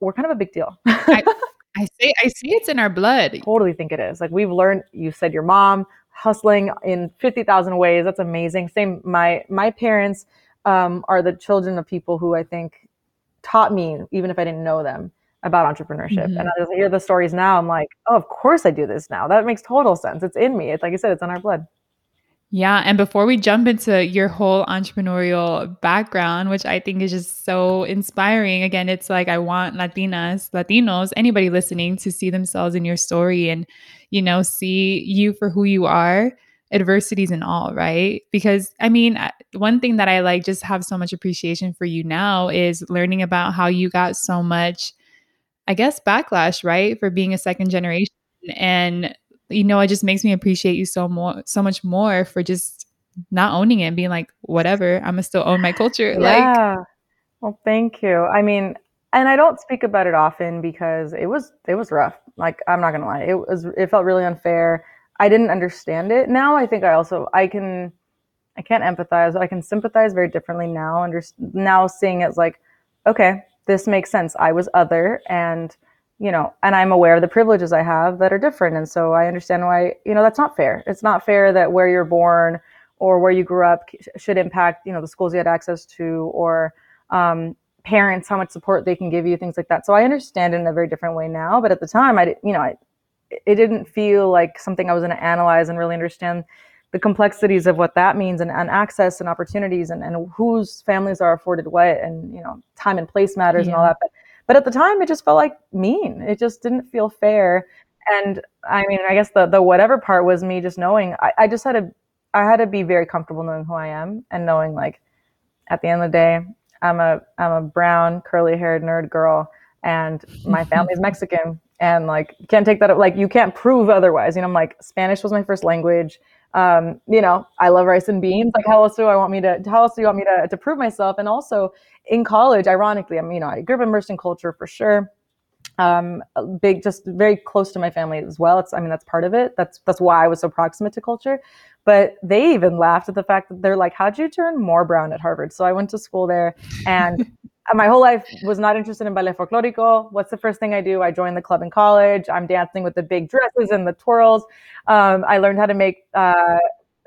we're kind of a big deal. I, <laughs> I see I see it's in our blood. Totally think it is. Like we've learned, you said your mom, hustling in 50,000 ways. That's amazing. Same, my, my parents um, are the children of people who I think taught me, even if I didn't know them, about entrepreneurship. Mm-hmm. And as I hear the stories now, I'm like, oh, of course I do this now. That makes total sense. It's in me. It's like you said, it's in our blood. Yeah. And before we jump into your whole entrepreneurial background, which I think is just so inspiring, again, it's like I want Latinas, Latinos, anybody listening to see themselves in your story and, you know, see you for who you are, adversities and all, right? Because I mean, one thing that I like just have so much appreciation for you now is learning about how you got so much, I guess, backlash, right? For being a second generation. And you know, it just makes me appreciate you so more, so much more for just not owning it and being like, whatever, I'm gonna still own my culture. Yeah. Like, well, thank you. I mean, and I don't speak about it often because it was it was rough. Like I'm not gonna lie, it was it felt really unfair. I didn't understand it. Now I think I also I can I can't empathize. I can sympathize very differently now. Under now seeing it as like, okay, this makes sense. I was other, and you know, and I'm aware of the privileges I have that are different. And so I understand why, you know, that's not fair. It's not fair that where you're born or where you grew up should impact, you know, the schools you had access to or um, parents, how much support they can give you, things like that. So I understand in a very different way now. But at the time, I, you know, I, it didn't feel like something I was going to analyze and really understand the complexities of what that means and, and access and opportunities and, and whose families are afforded what and, you know, time and place matters yeah. and all that. But but at the time, it just felt like mean. It just didn't feel fair. And I mean, I guess the the whatever part was me just knowing. I, I just had to I had to be very comfortable knowing who I am and knowing like at the end of the day, I'm a I'm a brown curly haired nerd girl and my family's <laughs> Mexican and like you can't take that like you can't prove otherwise. You know, I'm like Spanish was my first language. Um, you know, I love rice and beans. Like how else do I want me to how else do you want me to to prove myself? And also in college, ironically, I'm, you know, I grew up immersed in culture for sure. Um, big, just very close to my family as well. It's, I mean, that's part of it. That's, that's why I was so proximate to culture. But they even laughed at the fact that they're like, how'd you turn more brown at Harvard? So I went to school there and <laughs> my whole life was not interested in ballet folklorico. What's the first thing I do? I join the club in college. I'm dancing with the big dresses and the twirls. Um, I learned how to make, uh,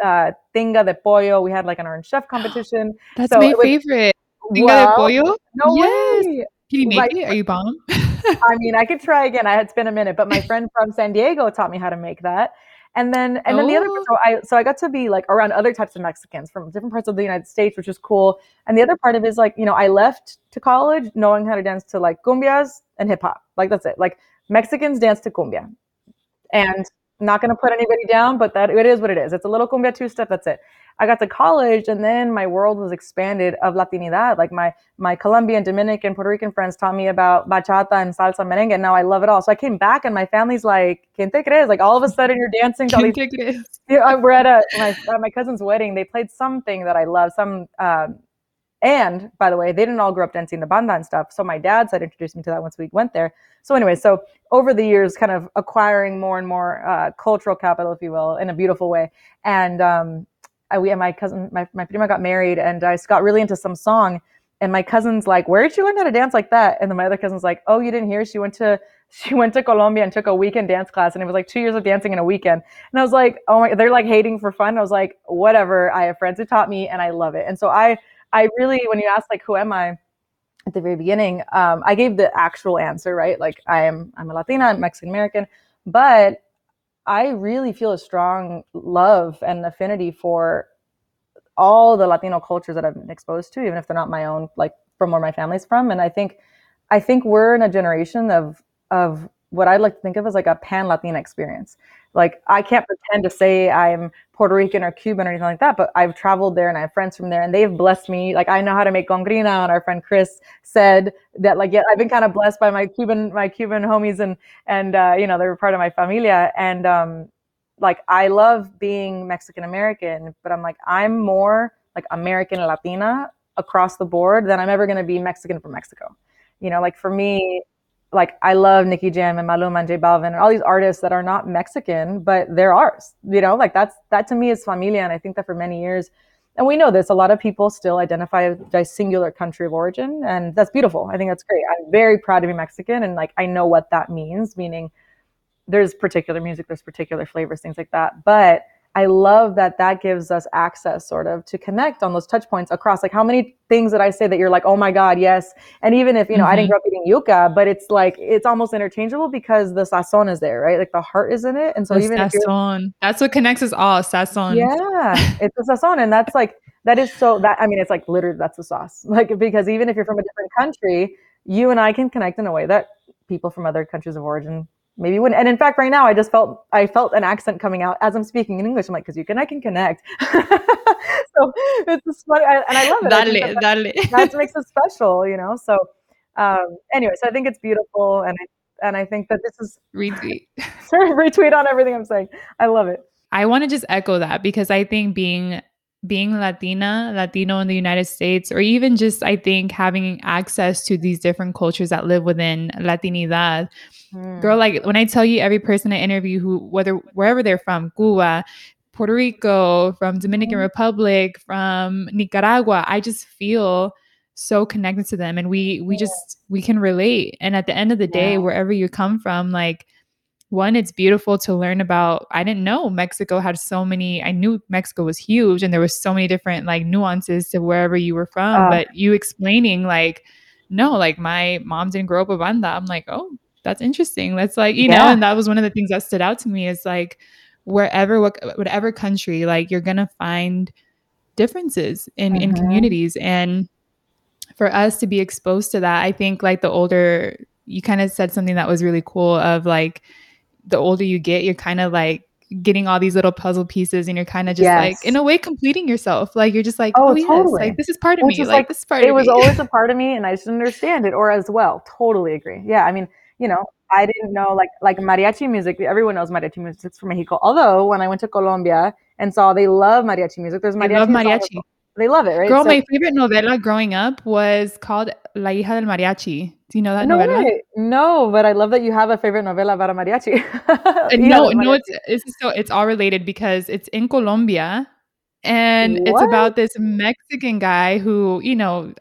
uh, tinga de pollo. We had like an orange chef <gasps> competition. That's so my was, favorite. Tinga well, de pollo? No yes. way. Can you make like, it? Are you bomb? I mean, I could try again. I had spent a minute, but my friend from San Diego taught me how to make that. And then, and then oh. the other, oh. so I, so I got to be like around other types of Mexicans from different parts of the United States, which was cool. And the other part of it is like, you know, I left to college knowing how to dance to like cumbias and hip hop. Like that's it. Like Mexicans dance to cumbia, and not going to put anybody down, but that it is what it is. It's a little cumbia two step. That's it. I got to college and then my world was expanded of Latinidad. Like my my Colombian, Dominican, Puerto Rican friends taught me about bachata and salsa merengue. And now I love it all. So I came back and my family's like, ¿Quién te crees? Like all of a sudden you're dancing. ¿Quién te crees? Yeah, we're at a my, at my cousin's wedding. They played something that I love. Some um, and by the way, they didn't all grow up dancing the banda and stuff. So my dad said introduced me to that once we went there. So anyway, so over the years, kind of acquiring more and more uh, cultural capital, if you will, in a beautiful way. And um, I, we and my cousin, my, my prima got married, and I got really into some song. and my cousin's like, "Where did you learn how to dance like that?" And then my other cousin's like, "Oh, you didn't hear? She went to <laughs> she went to Colombia and took a weekend dance class, and it was like two years of dancing in a weekend." And I was like, "Oh my!" They're like hating for fun. I was like, "Whatever." I have friends who taught me, and I love it. And so I I really, when you ask like, "Who am I?" at the very beginning, um, I gave the actual answer, right? Like I am I'm a Latina, I'm Mexican American, but I really feel a strong love and affinity for all the Latino cultures that I've been exposed to, even if they're not my own, like from where my family's from. And I think, I think we're in a generation of of what I like to think of as like a pan Latina experience. Like I can't pretend to say I'm Puerto Rican or Cuban or anything like that, but I've traveled there and I have friends from there and they've blessed me. Like I know how to make congrina and our friend Chris said that like yeah, I've been kind of blessed by my Cuban my Cuban homies and and uh, you know they're part of my familia and um like I love being Mexican American, but I'm like I'm more like American Latina across the board than I'm ever going to be Mexican from Mexico. You know, like for me, like I love Nicky Jam and Maluma and J Balvin and all these artists that are not Mexican, but they're ours. You know, like that's that to me is familia, and I think that for many years, and we know this, a lot of people still identify by singular country of origin, and that's beautiful. I think that's great. I'm very proud to be Mexican, and like I know what that means, meaning there's particular music, there's particular flavors, things like that, but I love that that gives us access sort of to connect on those touch points across like how many things that I say that you're like, oh my God, yes. And even if, you know, mm-hmm. I didn't mm-hmm. grow up eating yuca, but it's like, it's almost interchangeable because the sazon is there, right? Like the heart is in it. And so the even sazon, that's what connects us all, sazon. Yeah, it's the sazon. And that's like, that is so that, I mean, it's like literally that's the sauce. <laughs> Like, because even if you're from a different country, you and I can connect in a way that people from other countries of origin maybe wouldn't. And in fact, right now, I just felt I felt an accent coming out as I'm speaking in English. I'm like, because you can, I can connect. <laughs> so it's just funny, I, and I love it. Dale, that, dale. <laughs> That makes <laughs> it special, you know. So, um, anyway, so I think it's beautiful, and I, and I think that this is retweet, retweet on everything I'm saying. I love it. I want to just echo that because I think being being Latina, Latino in the United States, or even just I think having access to these different cultures that live within Latinidad. Mm. Girl, like when I tell you every person I interview who whether wherever they're from, Cuba, Puerto Rico, from Dominican mm. Republic, from Nicaragua, I just feel so connected to them and we we just we can relate. And at the end of the day, yeah. wherever you come from, like one, it's beautiful to learn about. I didn't know Mexico had so many. I knew Mexico was huge and there was so many different like nuances to wherever you were from. Uh, but you explaining like, no, like my mom didn't grow up with banda. I'm like, oh, that's interesting. That's like, you yeah. know, and that was one of the things that stood out to me is like wherever, what, whatever country, like you're gonna find differences in mm-hmm. in communities and for us to be exposed to that, I think like the older you kind of said something that was really cool of like the older you get, you're kind of like getting all these little puzzle pieces and you're kind of just yes. like in a way completing yourself like you're just like oh, oh yes totally. like this is part of me like, like, this part it was me. always a <laughs> part of me and i just understand it or as well totally agree yeah i mean you know i didn't know like like mariachi music everyone knows mariachi music it's from mexico although when i went to colombia and saw they love mariachi music there's mariachi, love mariachi. They love it, right? Girl, so, my favorite novela growing up was called La hija del mariachi. Do you know that no novela? Way. No, but I love that you have a favorite novela about a mariachi. Uh, <laughs> no, no, it's it's so it's all related because it's in Colombia, and what? it's about this Mexican guy who you know.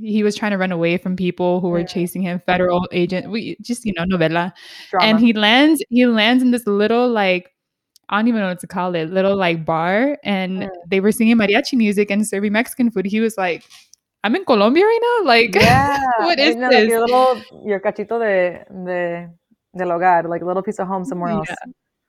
he was trying to run away from people who were chasing him, federal agent. We just you know novela, Drama. and he lands. He lands in this little like I don't even know what to call it, little like bar, and mm. they were singing mariachi music and serving Mexican food. He was like, "I'm in Colombia right now. Like, yeah. <laughs> what is you know, this? Like your little your cachito de de del hogar, like a little piece of home somewhere else."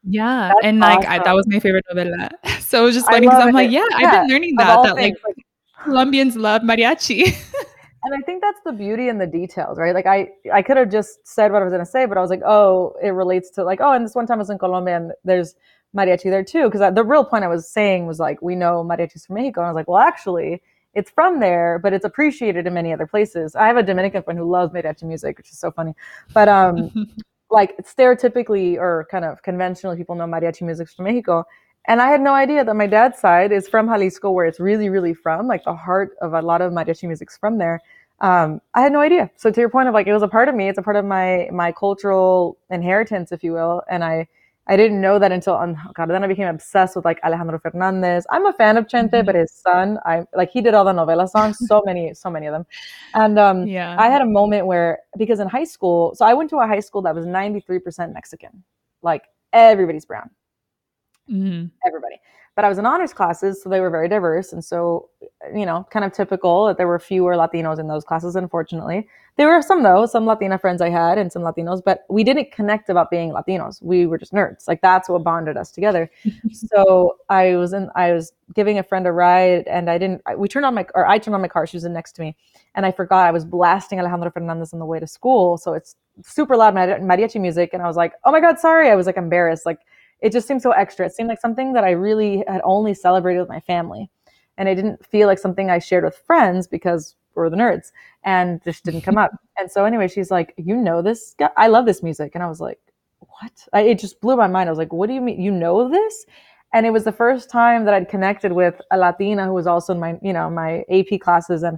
Yeah. That's and like awesome. I, that was my favorite novela. <laughs> So it was just funny because I'm like, yeah, yeah, I've been learning that that things, like, like Colombians love mariachi. <laughs> and I think that's the beauty in the details, right? Like I, I could have just said what I was going to say, but I was like, oh, it relates to like, oh, and this one time I was in Colombia and there's mariachi there too because the real point i was saying was like we know mariachis from mexico and i was like well actually it's from there but it's appreciated in many other places i have a dominican friend who loves mariachi music which is so funny but um <laughs> like stereotypically or kind of conventionally people know mariachi music from mexico and i had no idea that my dad's side is from jalisco where it's really really from like the heart of a lot of mariachi music's from there um, I had no idea. So to your point of like, it was a part of me. It's a part of my my cultural inheritance, if you will. And I I didn't know that until oh God. Then I became obsessed with like Alejandro Fernandez. I'm a fan of Chente, mm-hmm. but his son, I like he did all the novela songs, so <laughs> many, so many of them. And um, yeah, I had a moment where because in high school, so I went to a high school that was 93% Mexican, like everybody's brown, mm-hmm. everybody but I was in honors classes, so they were very diverse. And so, you know, kind of typical that there were fewer Latinos in those classes, unfortunately. There were some, though, some Latina friends I had and some Latinos, but we didn't connect about being Latinos. We were just nerds. Like that's what bonded us together. <laughs> so I was in, I was giving a friend a ride and I didn't, we turned on my, or I turned on my car. She was in next to me. And I forgot I was blasting Alejandro Fernandez on the way to school. So it's super loud mariachi music. And I was like, oh my God, sorry. I was like embarrassed. Like, it just seemed so extra. It seemed like something that I really had only celebrated with my family. And it didn't feel like something I shared with friends because we're the nerds and just didn't come up. <laughs> And so anyway, she's like, you know this guy? I love this music. And I was like, what? I, it just blew my mind. I was like, what do you mean? You know this? And it was the first time that I'd connected with a Latina who was also in my, you know, my AP classes. And,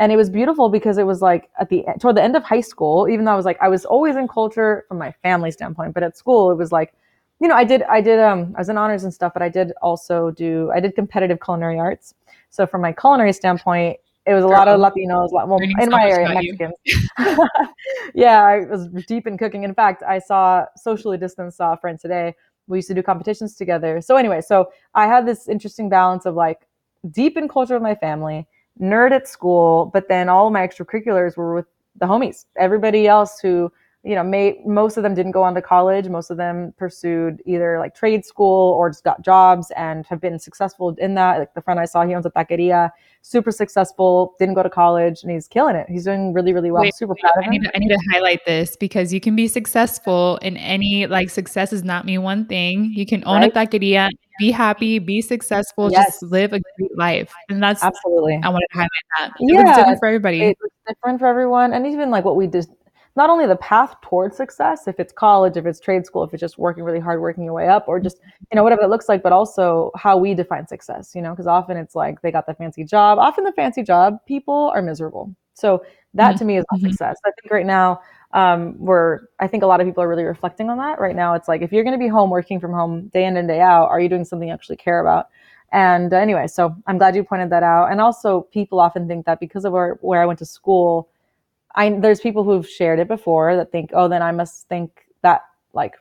and it was beautiful because it was like at the, toward the end of high school, even though I was like, I was always in culture from my family standpoint, but at school, it was like, you know, I did, I did, um, I was in honors and stuff, but I did also do, I did competitive culinary arts. So from my culinary standpoint, it was a lot of Latinos, lot, well, in my area, Mexicans. <laughs> <laughs> yeah, I was deep in cooking. In fact, I saw socially distanced saw a friend today. We used to do competitions together. So anyway, so I had this interesting balance of like deep in culture with my family, nerd at school, but then all my extracurriculars were with the homies. Everybody else who you know, may, most of them didn't go on to college. Most of them pursued either like trade school or just got jobs and have been successful in that. Like the friend I saw, he owns a taqueria, super successful, didn't go to college, and he's killing it. He's doing really, really well. Wait, super wait, proud of him. I need, to, I need to highlight this because you can be successful in any, like, success is not me one thing. You can own right? a taqueria, be happy, be successful, yes. just live a great life. And that's absolutely, I wanted to highlight that. It yeah. different for everybody. It's different for everyone. And even like what we just, not only the path towards success, if it's college, if it's trade school, if it's just working really hard, working your way up, or just, you know, whatever it looks like, but also how we define success, you know, because often it's like they got the fancy job. Often the fancy job people are miserable. So that mm-hmm. to me is not mm-hmm. success. I think right now, um, we're, I think a lot of people are really reflecting on that right now. It's like, if you're going to be home working from home day in and day out, are you doing something you actually care about? And uh, anyway, so I'm glad you pointed that out. And also, people often think that because of where, where I went to school, I there's people who've shared it before that think, oh, then I must think that like,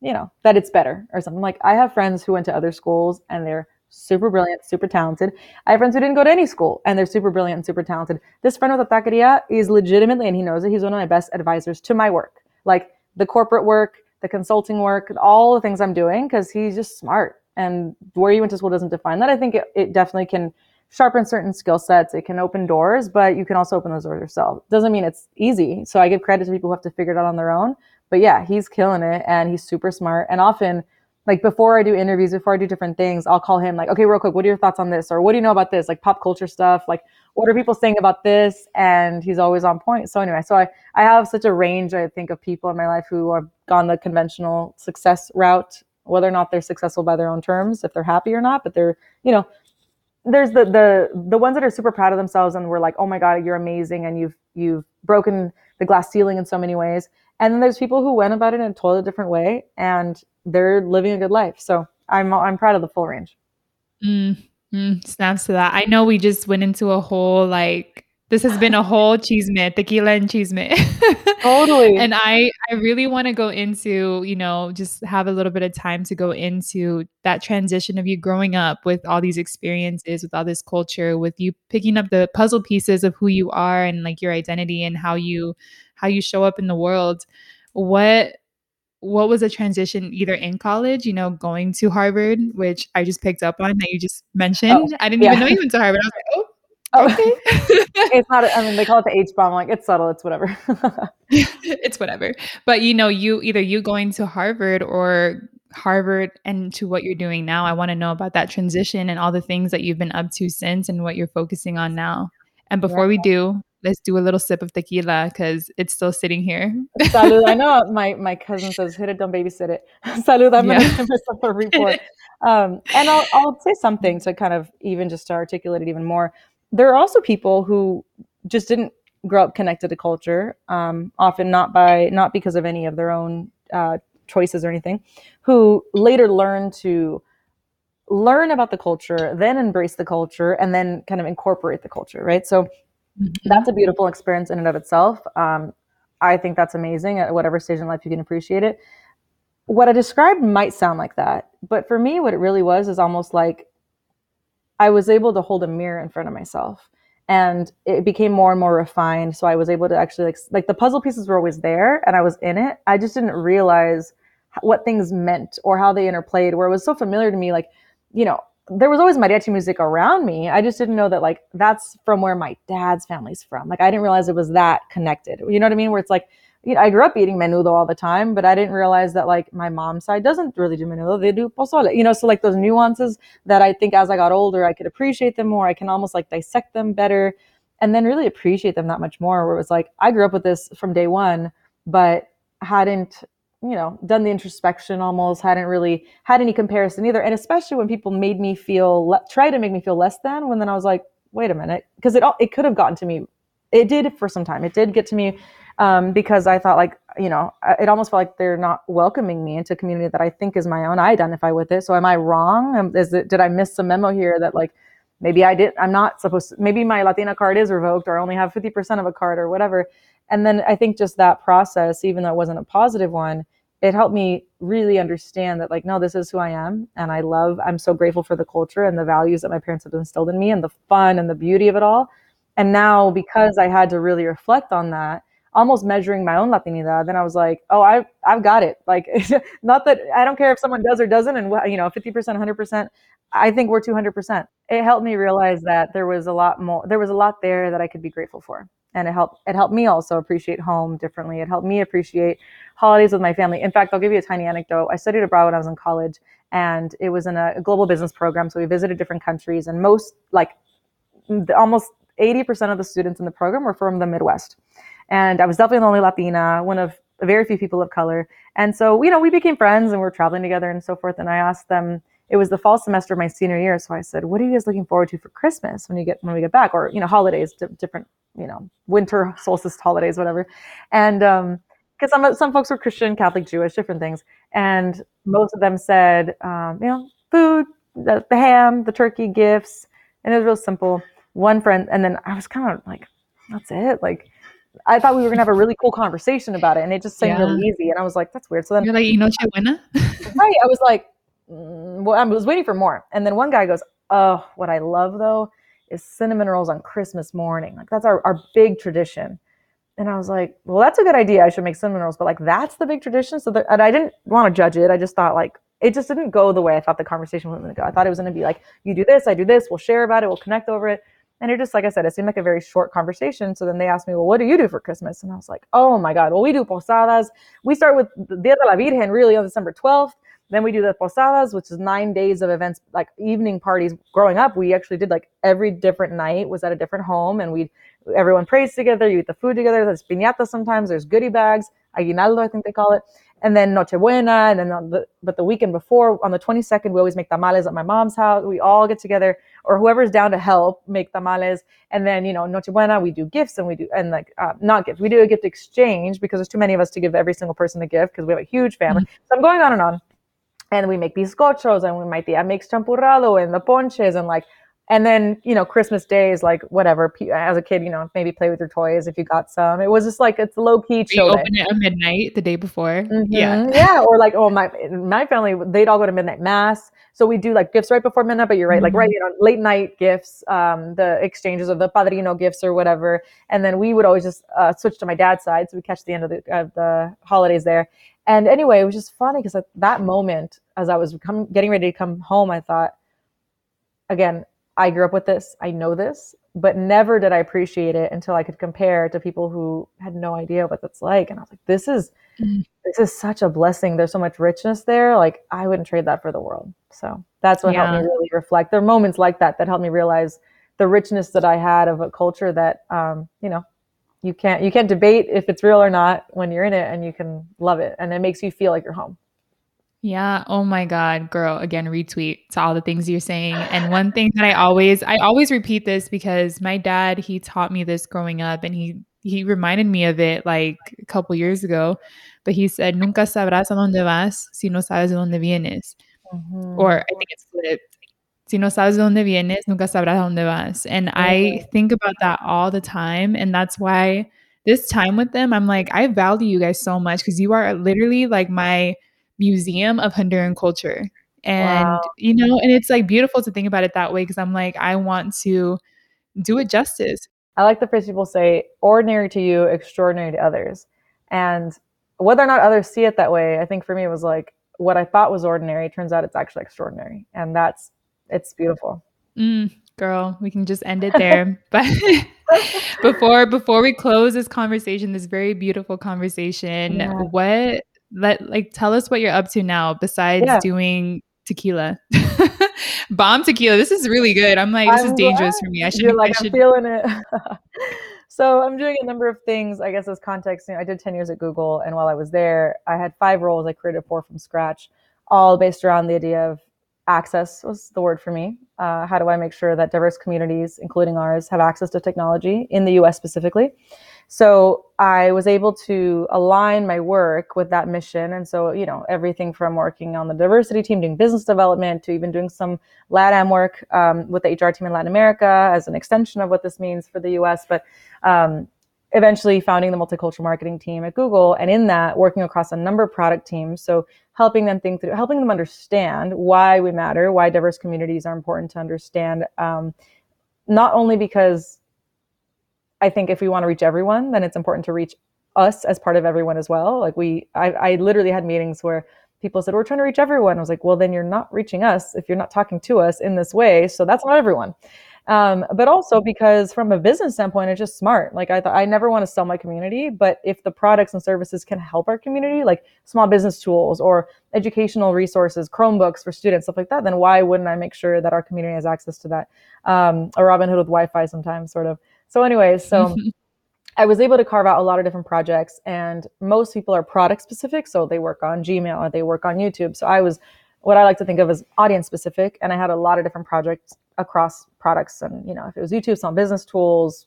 you know, that it's better or something. Like I have friends who went to other schools and they're super brilliant, super talented. I have friends who didn't go to any school and they're super brilliant and super talented. This friend with taqueria is legitimately, and he knows it, he's one of my best advisors to my work. Like the corporate work, the consulting work, all the things I'm doing, because he's just smart. And where you went to school doesn't define that. I think it, it definitely can sharpen certain skill sets. It can open doors, but you can also open those doors yourself. Doesn't mean it's easy. So I give credit to people who have to figure it out on their own. But yeah, he's killing it and he's super smart. And often, like before I do interviews, before I do different things, I'll call him like, okay, real quick, what are your thoughts on this? Or what do you know about this? Like pop culture stuff. Like what are people saying about this? And he's always on point. So anyway, so I, I have such a range, I think, of people in my life who have gone the conventional success route whether or not they're successful by their own terms, if they're happy or not, but they're, you know, there's the the the ones that are super proud of themselves and we're like, oh my god, you're amazing, and you've you've broken the glass ceiling in so many ways. And then there's people who went about it in a totally different way, and they're living a good life. So I'm I'm proud of the full range. Mm, mm, snaps to that. I know we just went into a whole like this has been a whole cheese chisme, tequila and chisme. <laughs> totally. and I I really want to go into, you know, just have a little bit of time to go into that transition of you growing up with all these experiences, with all this culture, with you picking up the puzzle pieces of who you are and like your identity and how you how you show up in the world. What what was a transition either in college, you know, going to Harvard, which I just picked up on that you just mentioned. Oh, I didn't yeah. even know you went to Harvard. I was like, oh, Oh, okay. <laughs> it's not. I mean, they call it the H bomb. Like it's subtle. It's whatever. <laughs> it's whatever. But you know, you either you going to Harvard or Harvard and to what you're doing now. I want to know about that transition and all the things that you've been up to since and what you're focusing on now. And before yeah. we do, let's do a little sip of tequila because it's still sitting here. Salud. I know <laughs> my my cousin says, "Hit it, don't babysit it." Salud. I'm yeah. gonna myself a report. Um, and I'll I'll say something to kind of even just to articulate it even more there are also people who just didn't grow up connected to culture, um, often not by not because of any of their own uh, choices or anything, who later learned to learn about the culture, then embrace the culture, and then kind of incorporate the culture, right? So mm-hmm. that's a beautiful experience in and of itself. Um, I think that's amazing at whatever stage in life you can appreciate it. What I described might sound like that, but for me, what it really was is almost like I was able to hold a mirror in front of myself and it became more and more refined. So I was able to actually like, like the puzzle pieces were always there and I was in it. I just didn't realize what things meant or how they interplayed where it was so familiar to me. Like, you know, there was always mariachi music around me. I just didn't know that like that's from where my dad's family's from. Like I didn't realize it was that connected. You know what I mean? Where it's like, you know, I grew up eating menudo all the time, but I didn't realize that like my mom's side doesn't really do menudo. They do pozole. You know, so like those nuances that I think as I got older, I could appreciate them more. I can almost like dissect them better and then really appreciate them that much more. Where it was like, I grew up with this from day one, but hadn't you know done the introspection almost hadn't really had any comparison either and especially when people made me feel le- try to make me feel less than when then i was like wait a minute because it all it could have gotten to me it did for some time it did get to me um, because i thought like you know it almost felt like they're not welcoming me into a community that i think is my own. I identify with it. So am i wrong? Is it did i miss a memo here that like maybe i did i'm not supposed to maybe my latina card is revoked or i only have 50% of a card or whatever. And then I think just that process, even though it wasn't a positive one, it helped me really understand that like no this is who i am and i love i'm so grateful for the culture and the values that my parents have instilled in me and the fun and the beauty of it all. And now because i had to really reflect on that almost measuring my own latinidad then i was like oh i i've got it. Like <laughs> not that i don't care if someone does or doesn't and you know 50% 100% i think we're 200% it helped me realize that there was a lot more there was a lot there that i could be grateful for. And it helped it helped me also appreciate home differently. It helped me appreciate holidays with my family. In fact i'll give you a tiny anecdote. I studied abroad when i was in college and it was in a global business program so we visited different countries and most like almost 80% of the students in the program were from the midwest and i was definitely the only latina one of very few people of color. And so you know we became friends and we are traveling together and so forth. And i asked them it was the fall semester of my senior year. So i said what are you guys looking forward to for christmas when you get when we get back? Or you know holidays different you know winter solstice holidays whatever. And um because some some folks were christian catholic jewish different things. And most of them said um, you know food the, the ham the turkey gifts. And it was real simple. One friend and then i was kind of like that's it? Like I thought we were gonna have a really cool conversation about it, and it just seemed yeah. really easy. And I was like, "That's weird." So then, you're like, "Noche buena." <laughs> right. I was like, mm, "Well, I was waiting for more." And then one guy goes, "Oh, what I love though is cinnamon rolls on Christmas morning. Like that's our, our big tradition. And I was like, well, that's a good idea. I should make cinnamon rolls, but like that's the big tradition. So and I didn't want to judge it. I just thought like it just didn't go the way I thought the conversation was going to go. I thought it was going to be like, you do this, I do this, we'll share about it, we'll connect over it. And it just, like I said, it seemed like a very short conversation. So then they asked me, well, what do you do for Christmas? And I was like, oh my God, well, we do posadas. We start with Dia de la Virgen really on December 12th. Then we do the posadas, which is nine days of events, like evening parties. Growing up, we actually did like every different night was at a different home, and we everyone prays together. You eat the food together. There's piñata sometimes. There's goodie bags, aguinaldo, I think they call it, and then Nochebuena, and then the, but the weekend before on the 22nd, we always make tamales at my mom's house. We all get together, or whoever's down to help make tamales, and then you know Nochebuena, we do gifts and we do and like uh, not gifts, we do a gift exchange because there's too many of us to give every single person a gift because we have a huge family. Mm-hmm. So I'm going on and on and we make bizcochos and we might be makes champurrado and the ponches and like and then you know christmas day is like whatever. As a kid you know maybe play with your toys if you got some. It was just like it's low key chill open it at midnight the day before. Mm-hmm. yeah. <laughs> Yeah or like oh my my family they'd all go to midnight mass. So we do like gifts right before midnight but you're right mm-hmm. like right you know late night gifts um the exchanges of the padrino gifts or whatever. And then we would always just uh, switch to my dad's side so we catch the end of the, of the holidays there. And anyway, it was just funny because at that moment, as I was come, getting ready to come home, I thought, again, I grew up with this, I know this, but never did I appreciate it until I could compare to people who had no idea what that's like. And I was like, this is mm-hmm. this is such a blessing. There's so much richness there. Like I wouldn't trade that for the world. So that's what yeah. helped me really reflect. There are moments like that that helped me realize the richness that I had of a culture that um, you know, you can't you can't debate if it's real or not when you're in it and you can love it and it makes you feel like you're home yeah oh my god girl again retweet to all the things you're saying and one thing that i always i always repeat this because my dad he taught me this growing up and he he reminded me of it like a couple years ago, but he said, Nunca sabrás a dónde vas si no sabes de dónde vienes. Mm-hmm. Or I think it's flipped. Si no sabes de dónde vienes, nunca sabrás a dónde vas. And mm-hmm. I think about that all the time. And that's why this time with them, I'm like, I value you guys so much because you are literally like my museum of Honduran culture. And, wow. you know, and it's like beautiful to think about it that way because I'm like, I want to do it justice. I like the phrase people say, ordinary to you, extraordinary to others. And whether or not others see it that way, I think for me it was like what I thought was ordinary turns out it's actually extraordinary. And that's, it's beautiful. Mm, girl, we can just end it <laughs> there. but <laughs> before before we close this conversation, this very beautiful conversation, yeah. what let like tell us what you're up to now besides yeah. doing tequila. <laughs> Bomb tequila. This is really good. I'm like, this I'm is dangerous for me. I should like I should... I'm feeling it. <laughs> so I'm doing a number of things. I guess as context, you know, I did 10 years at Google, and while I was there, I had five roles I created four from scratch, all based around the idea of access was the word for me. Uh, how do I make sure that diverse communities, including ours, have access to technology in the US specifically? So I was able to align my work with that mission. And so, you know, everything from working on the diversity team, doing business development, to even doing some LATAM work um, with the HR team in Latin America as an extension of what this means for the US. But um, eventually founding the multicultural marketing team at Google. And in that, working across a number of product teams. So helping them think through, helping them understand why we matter, why diverse communities are important to understand. Um, not only because I think if we want to reach everyone, then it's important to reach us as part of everyone as well. Like we, I, I literally had meetings where people said, we're trying to reach everyone. I was like, well, then you're not reaching us if you're not talking to us in this way. So that's not everyone. Um, but also because from a business standpoint, it's just smart. Like I thought, I never want to sell my community, but if the products and services can help our community, like small business tools or educational resources, Chromebooks for students, stuff like that, then why wouldn't I make sure that our community has access to that? Um, a Robin Hood with Wi-Fi sometimes, sort of. So, anyways, so. <laughs> I was able to carve out a lot of different projects, and most people are product specific. So they work on Gmail or they work on YouTube. So I was what I like to think of as audience specific, and I had a lot of different projects across products and you know if it was youtube some business tools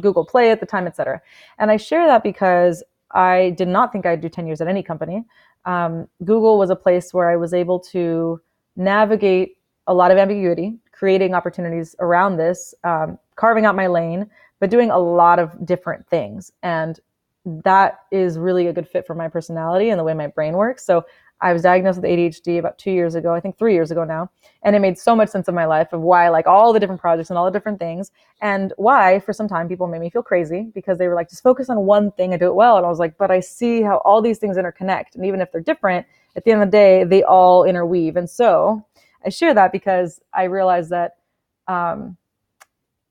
google play at the time etc and i share that because i did not think i'd do 10 years at any company. Um, google was a place where i was able to navigate a lot of ambiguity creating opportunities around this um, carving out my lane but doing a lot of different things. And that is really a good fit for my personality and the way my brain works. So I was diagnosed with ADHD about two years ago, I think three years ago now. And it made so much sense of my life of why like all the different projects and all the different things. And why, for some time, people made me feel crazy because they were like, just focus on one thing and do it well. And I was like, but I see how all these things interconnect. And even if they're different, at the end of the day, they all interweave. And so I share that because I realized that um,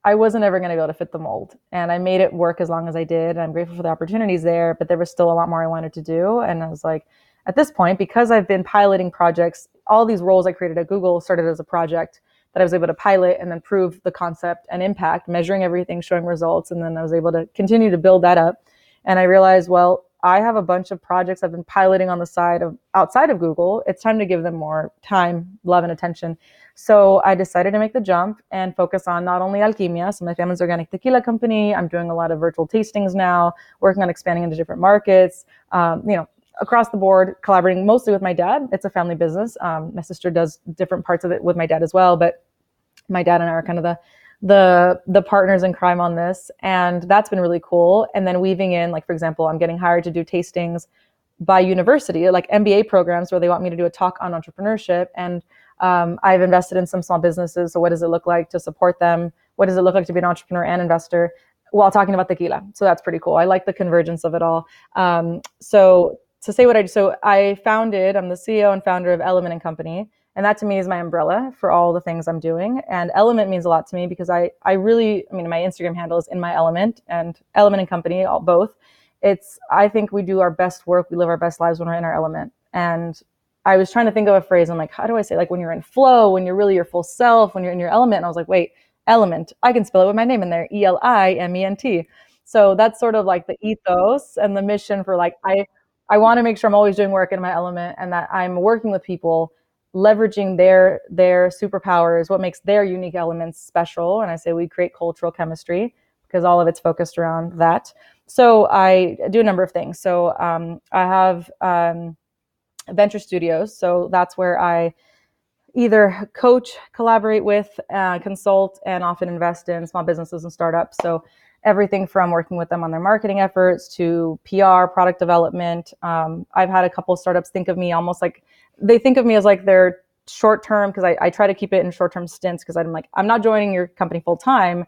I wasn't ever going to be able to fit the mold. And I made it work as long as I did. And I'm grateful for the opportunities there, but there was still a lot more I wanted to do. And I was like, at this point, because I've been piloting projects, all these roles I created at Google started as a project that I was able to pilot and then prove the concept and impact, measuring everything, showing results. And then I was able to continue to build that up. And I realized, well, I have a bunch of projects I've been piloting on the side of outside of Google. It's time to give them more time, love, and attention. So I decided to make the jump and focus on not only Alquimia, so my family's organic tequila company. I'm doing a lot of virtual tastings now, working on expanding into different markets. Um, you know, across the board, collaborating mostly with my dad. It's a family business. Um, my sister does different parts of it with my dad as well, but my dad and I are kind of the the the partners in crime on this, and that's been really cool. And then weaving in, like for example, I'm getting hired to do tastings by university, like MBA programs, where they want me to do a talk on entrepreneurship. And um, I've invested in some small businesses. So what does it look like to support them? What does it look like to be an entrepreneur and investor? while talking about tequila. So that's pretty cool. I like the convergence of it all. Um, so to say what I do. So I founded, I'm the CEO and founder of Eliment and Company. And that to me is my umbrella for all the things I'm doing. And Eliment means a lot to me because I, I really, I mean, my Instagram handle is in my element and Eliment and Company, all both. It's, I think we do our best work, we live our best lives when we're in our element. And I was trying to think of a phrase. I'm like, how do I say, like when you're in flow, when you're really your full self, when you're in your element. And I was like, wait, element, I can spell it with my name in there, E L I M E N T. So that's sort of like the ethos and the mission for like, I, I want to make sure I'm always doing work in my element and that I'm working with people leveraging their their superpowers, what makes their unique elements special. And I say we create cultural chemistry. because all of it's focused around that. So I do a number of things. So um, I have um, venture studios. So that's where I either coach, collaborate with, uh, consult, and often invest in small businesses and startups. So everything from working with them on their marketing efforts to PR, product development. Um, I've had a couple startups think of me almost like they think of me as like their short term because I, I try to keep it in short term stints because I'm like, I'm not joining your company full time.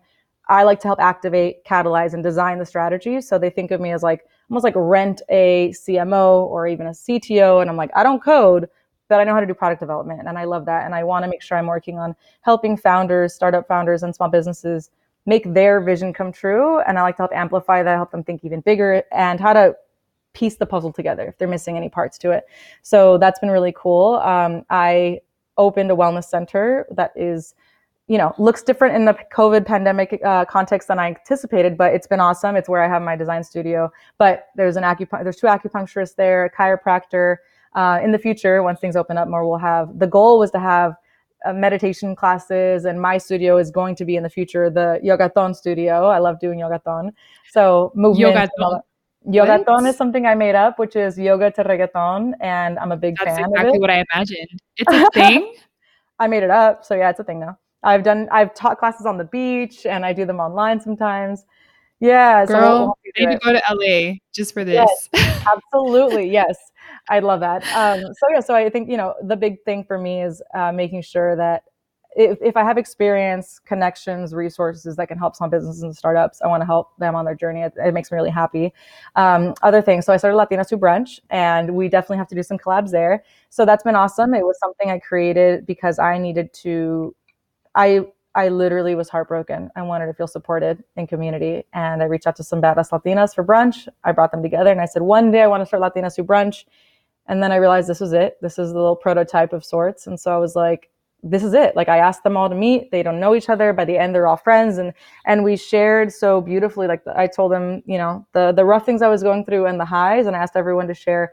I like to help activate, catalyze, and design the strategy. So they think of me as like almost like rent a CMO or even a CTO. And I'm like, I don't code, but I know how to do product development. And I love that. And I want to make sure I'm working on helping founders, startup founders, and small businesses make their vision come true. And I like to help amplify that, help them think even bigger and how to piece the puzzle together if they're missing any parts to it. So that's been really cool. Um, I opened a wellness center that is you know looks different in the covid pandemic uh, context than i anticipated but it's been awesome it's where i have my design studio but there's an acupuncture there's two acupuncturists there a chiropractor uh, in the future once things open up more we'll have the goal was to have Uh, meditation classes and my studio is going to be in the future the yogathon studio i love doing yogathon so movement yogathon. Yogathon is something I made up, which is yoga to reggaeton, and I'm a big That's fan. That's exactly what I imagined. It's a <laughs> thing. I made it up, so yeah, it's a thing now. I've done I've taught classes on the beach and I do them online sometimes. Yeah, girl, so I need to go to LA just for this. Yes, <laughs> absolutely, yes, I love that. Um, so yeah, so I think you know the big thing for me is uh, making sure that if, if I have experience, connections, resources that can help small businesses and startups, I want to help them on their journey. It, it makes me really happy. Um, other things, so I started Latinas Who Brunch, and we definitely have to do some collabs there. So that's been awesome. It was something I created because I needed to I I literally was heartbroken. I wanted to feel supported in community. And I reached out to some badass Latinas for brunch. I brought them together and I said, one day I want to start Latinas Who Brunch. And then I realized this was it. This is the little prototype of sorts. And so I was like, this is it. Like I asked them all to meet. They don't know each other. By the end, they're all friends. And and we shared so beautifully. Like I told them, you know, the the rough things I was going through and the highs. And I asked everyone to share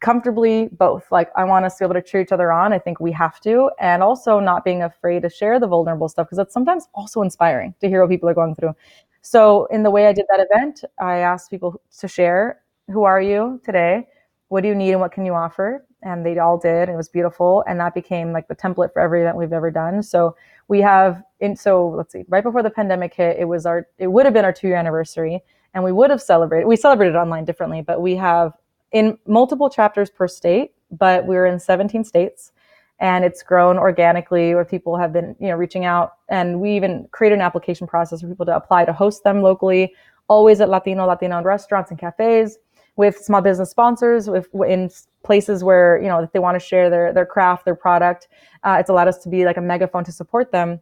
comfortably both. Like I want us to be able to cheer each other on. I think we have to, and also not being afraid to share the vulnerable stuff because it's sometimes also inspiring to hear what people are going through. So in the way I did that event, I asked people to share who are you today? What do you need and what can you offer? And they all did. And it was beautiful. And that became like the template for every event we've ever done. So we have in so let's see, right before the pandemic hit, it was our it would have been our two year anniversary. And we would have celebrated we celebrated online differently, but we have in multiple chapters per state, but we're in 17 states and it's grown organically where people have been, you know, reaching out and we even created an application process for people to apply to host them locally, always at Latino, Latino restaurants and cafes with small business sponsors with in places where, you know, if they want to share their, their craft, their product, uh, it's allowed us to be like a megaphone to support them.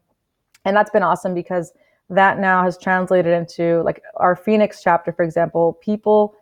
And that's been awesome because that now has translated into like our Phoenix chapter, for example, people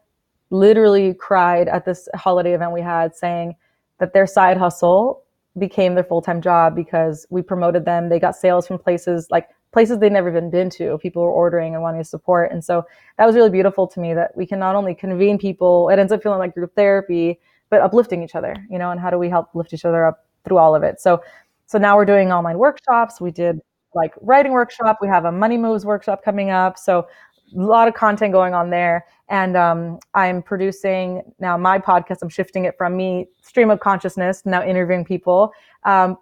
literally cried at this holiday event we had saying that their side hustle became their full-time job because we promoted them. They got sales from places like places they'd never even been to. People were ordering and wanting to support. And so that was really beautiful to me that we can not only convene people it ends up feeling like group therapy but uplifting each other you know and how do we help lift each other up through all of it? So so now we're doing online workshops. We did like writing workshop. We have a money moves workshop coming up. So a lot of content going on there. And um, I'm producing now my podcast. I'm shifting it from me, stream of consciousness, now interviewing people, um,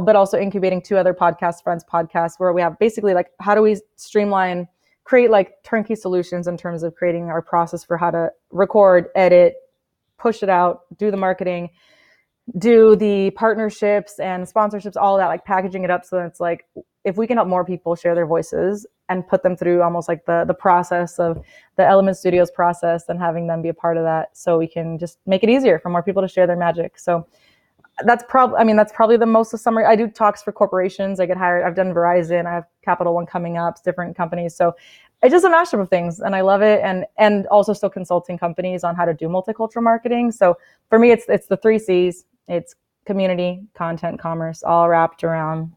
but also incubating two other podcast friends podcasts where we have basically like how do we streamline, create like turnkey solutions in terms of creating our process for how to record, edit, push it out, do the marketing, do the partnerships and sponsorships, all that, like packaging it up so that it's like if we can help more people share their voices and put them through almost like the the process of the Eliment Studios process and having them be a part of that, so we can just make it easier for more people to share their magic. So that's probably I mean that's probably the most of summary. I do talks for corporations. I get hired. I've done Verizon. I have Capital One coming up. Different companies. So it's just a mashup of things, and I love it. And and also still consulting companies on how to do multicultural marketing. So for me, it's it's the three C's. It's community, content, commerce, all wrapped around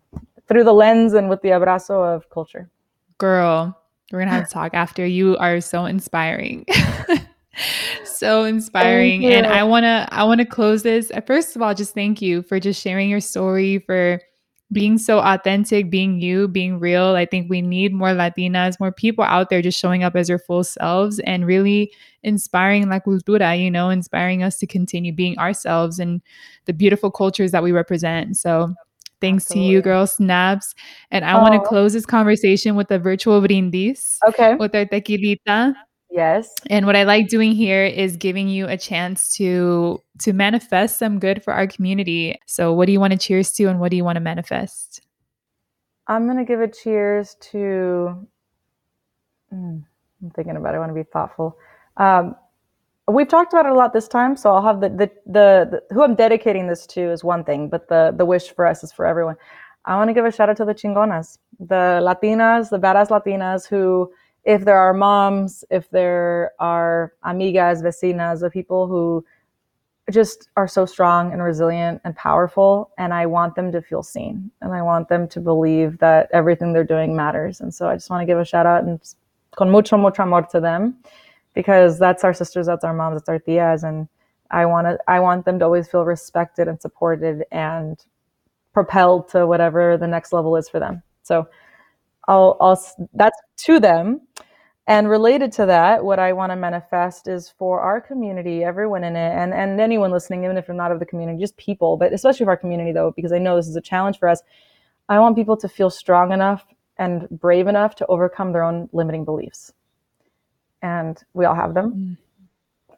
through the lens and with the abrazo of culture. Girl, we're gonna have <laughs> to talk after. You are so inspiring. <laughs> so inspiring. And I wanna I wanna close this. Uh, first of all, just thank you for just sharing your story, for being so authentic, being you, being real. I think we need more Latinas, more people out there just showing up as their full selves and really inspiring la cultura, you know, inspiring us to continue being ourselves and the beautiful cultures that we represent. So thanks Absolutely. to you, girl snaps. And I want to close this conversation with a virtual brindis. Okay. With our tequilita. Yes. And what I like doing here is giving you a chance to to manifest some good for our community. So what do you want to cheers to and what do you want to manifest? I'm going to give a cheers to mm, I'm thinking about it. I want to be thoughtful. Um, we've talked about it a lot this time, so I'll have the, the the, the who I'm dedicating this to is one thing, but the the wish for us is for everyone. I want to give a shout out to the chingonas, the Latinas, the badass Latinas who if there are moms, if there are amigas, vecinas, the people who just are so strong and resilient and powerful, and I want them to feel seen, and I want them to believe that everything they're doing matters. And so I just want to give a shout out and con mucho mucho amor to them, because that's our sisters, that's our moms, that's our tias, and I want to I want them to always feel respected and supported and propelled to whatever the next level is for them. So I'll, I'll that's to them. And related to that, what I want to manifest is for our community, everyone in it, and, and anyone listening, even if you're not of the community, just people, but especially for our community though, because I know this is a challenge for us. I want people to feel strong enough and brave enough to overcome their own limiting beliefs. And we all have them. Mm.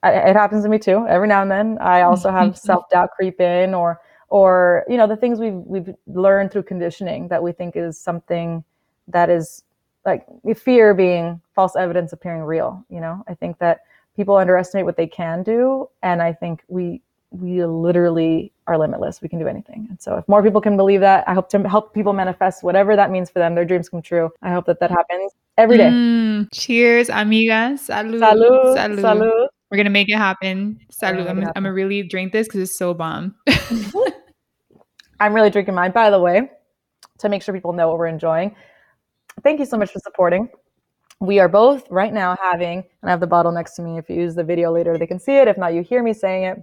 I, it happens to me too. Every now and then, I also have <laughs> self doubt creep in, or or you know the things we've we've learned through conditioning that we think is something that is like fear being false evidence appearing real you know i think that people underestimate what they can do and i think we we literally are limitless we can do anything and so if more people can believe that i hope to help people manifest whatever that means for them their dreams come true i hope that that happens every day mm, cheers amigas salud salud salud, salud. we're gonna make it happen salud i'm, I'm gonna really drink this because it's so bomb <laughs> <laughs> i'm really drinking mine by the way to make sure people know what we're enjoying thank you so much for supporting. We are both right now having, and I have the bottle next to me. If you use the video later, they can see it. If not, you hear me saying it.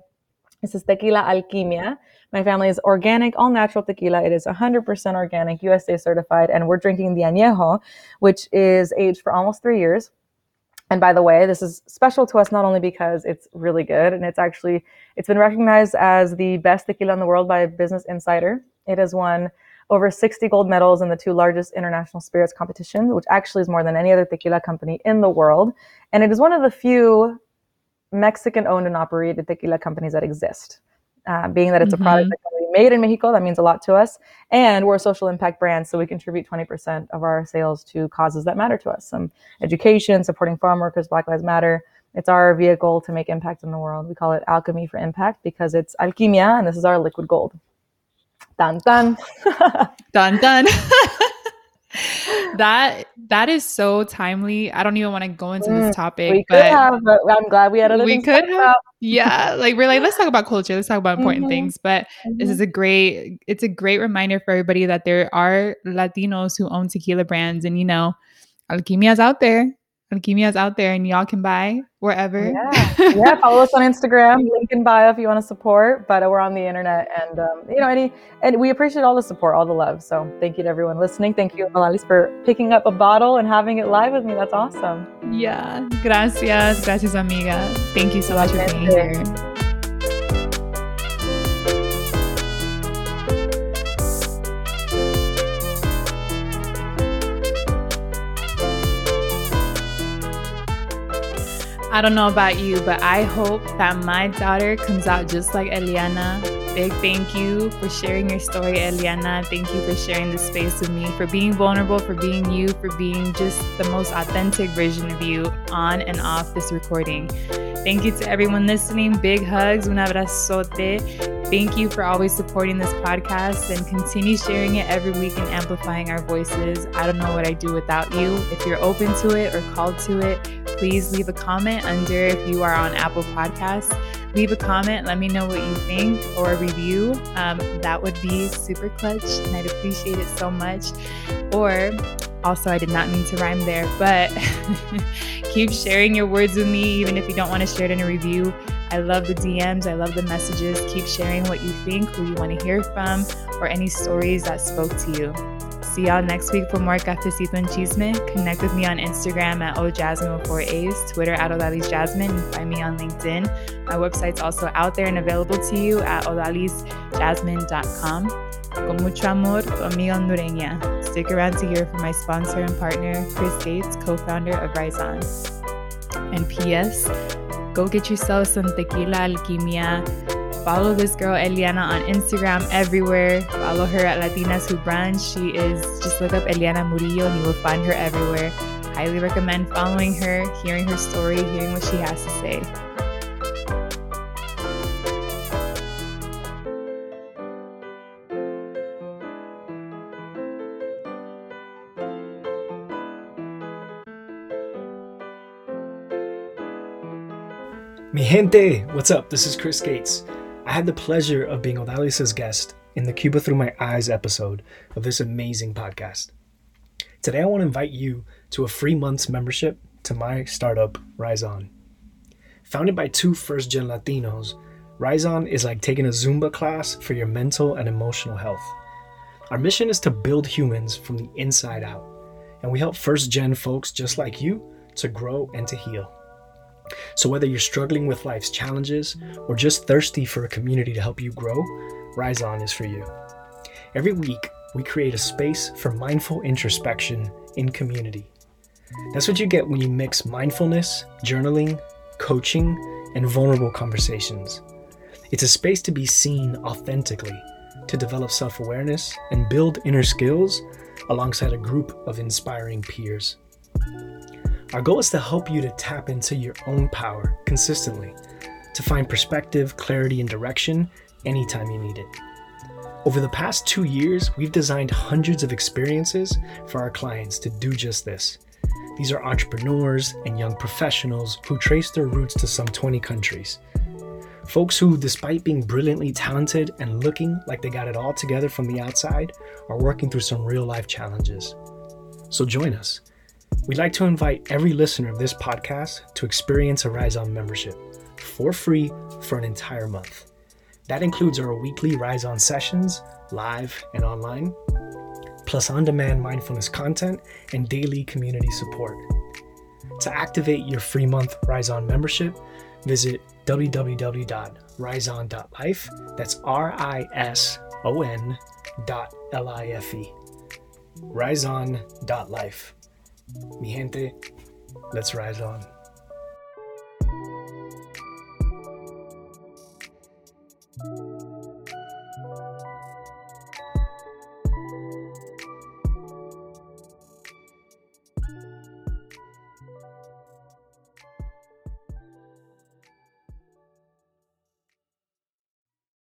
This is Tequila Alquimia. My family is organic, all natural tequila. It is 100% organic, USDA certified, and we're drinking the Añejo, which is aged for almost three years. And by the way, this is special to us not only because it's really good, and it's actually it's been recognized as the best tequila in the world by Business Insider. It has won over 60 gold medals in the two largest international spirits competitions, which actually is more than any other tequila company in the world. And it is one of the few Mexican owned and operated tequila companies that exist. Uh, being that it's mm-hmm. a product mm-hmm. that's made in Mexico, that means a lot to us. And we're a social impact brand, so we contribute 20% of our sales to causes that matter to us. Some education, supporting farm workers, Black Lives Matter. It's our vehicle to make impact in the world. We call it Alchemy for Impact because it's alquimia, and this is our liquid gold. Dun dun. <laughs> dun dun. <laughs> <laughs> that that is so timely. I don't even want to go into this mm, topic. We could have, but I'm glad we had other. We could have, yeah. Like we're like, let's talk about culture. Let's talk about important mm-hmm. things. But mm-hmm. this is a great. It's a great reminder for everybody that there are Latinos who own tequila brands, and you know, Alquimia's out there. Alquimia's out there and y'all can buy wherever. Yeah. <laughs> yeah. Follow us on Instagram, link in bio if you want to support. But we're on the internet and um, you know, any and we appreciate all the support, all the love. So thank you to everyone listening. Thank you, Odalis, for picking up a bottle and having it live with me. That's awesome. Yeah. Gracias. Gracias, amiga. Thank you so much for being here. I don't know about you, but I hope that my daughter comes out just like Eliana. Big thank you for sharing your story, Eliana. Thank you for sharing the space with me, for being vulnerable, for being you, for being just the most authentic version of you on and off this recording. Thank you to everyone listening. Big hugs. Un abrazote. Thank you for always supporting this podcast and continue sharing it every week and amplifying our voices. I don't know what I'd do without you. If you're open to it or called to it, please leave a comment under if you are on Apple Podcasts. Leave a comment, let me know what you think, or a review. Um, that would be super clutch, and I'd appreciate it so much. Or also, I did not mean to rhyme there, but <laughs> keep sharing your words with me, even if you don't want to share it in a review. I love the DMs, I love the messages. Keep sharing what you think, who you want to hear from, or any stories that spoke to you. See y'all next week for more Cafecito and Chisme. Connect with me on Instagram at ojasmine with four A's, Twitter at Odalis Jasmine, and find me on LinkedIn. My website's also out there and available to you at odalisjasmine.com. Con mucho amor, tu amiga hondureña. Stick around to hear from my sponsor and partner, Chris Gates, co-founder of RisOn. And P.S. Go get yourself some tequila alquimia Follow this girl Eliana on Instagram everywhere. Follow her at Latinas Who Brunch. She is just look up Eliana Murillo and you will find her everywhere. Highly recommend following her, hearing her story, hearing what she has to say. Mi gente, what's up? This is Chris Gates. I had the pleasure of being Odalis's guest in the Cuba Through My Eyes episode of this amazing podcast. Today, I want to invite you to a free month's membership to my startup, RisOn. Founded by two first gen Latinos, RisOn is like taking a Zumba class for your mental and emotional health. Our mission is to build humans from the inside out, and we help first gen folks just like you to grow and to heal. So, whether you're struggling with life's challenges or just thirsty for a community to help you grow, RisOn is for you. Every week, we create a space for mindful introspection in community. That's what you get when you mix mindfulness, journaling, coaching, and vulnerable conversations. It's a space to be seen authentically, to develop self awareness, and build inner skills alongside a group of inspiring peers. Our goal is to help you to tap into your own power consistently, to find perspective, clarity, and direction anytime you need it. Over the past two years, we've designed hundreds of experiences for our clients to do just this. These are entrepreneurs and young professionals who trace their roots to some 20 countries. Folks who, despite being brilliantly talented and looking like they got it all together from the outside, are working through some real life challenges. So join us We'd like to invite every listener of this podcast to experience a RisOn membership for free for an entire month. That includes our weekly RisOn sessions, live and online, plus on demand mindfulness content and daily community support. To activate your free month RisOn membership, visit www.riseon.life. That's R I S O N dot L I F E. Riseon.life. Mi gente, let's rise on.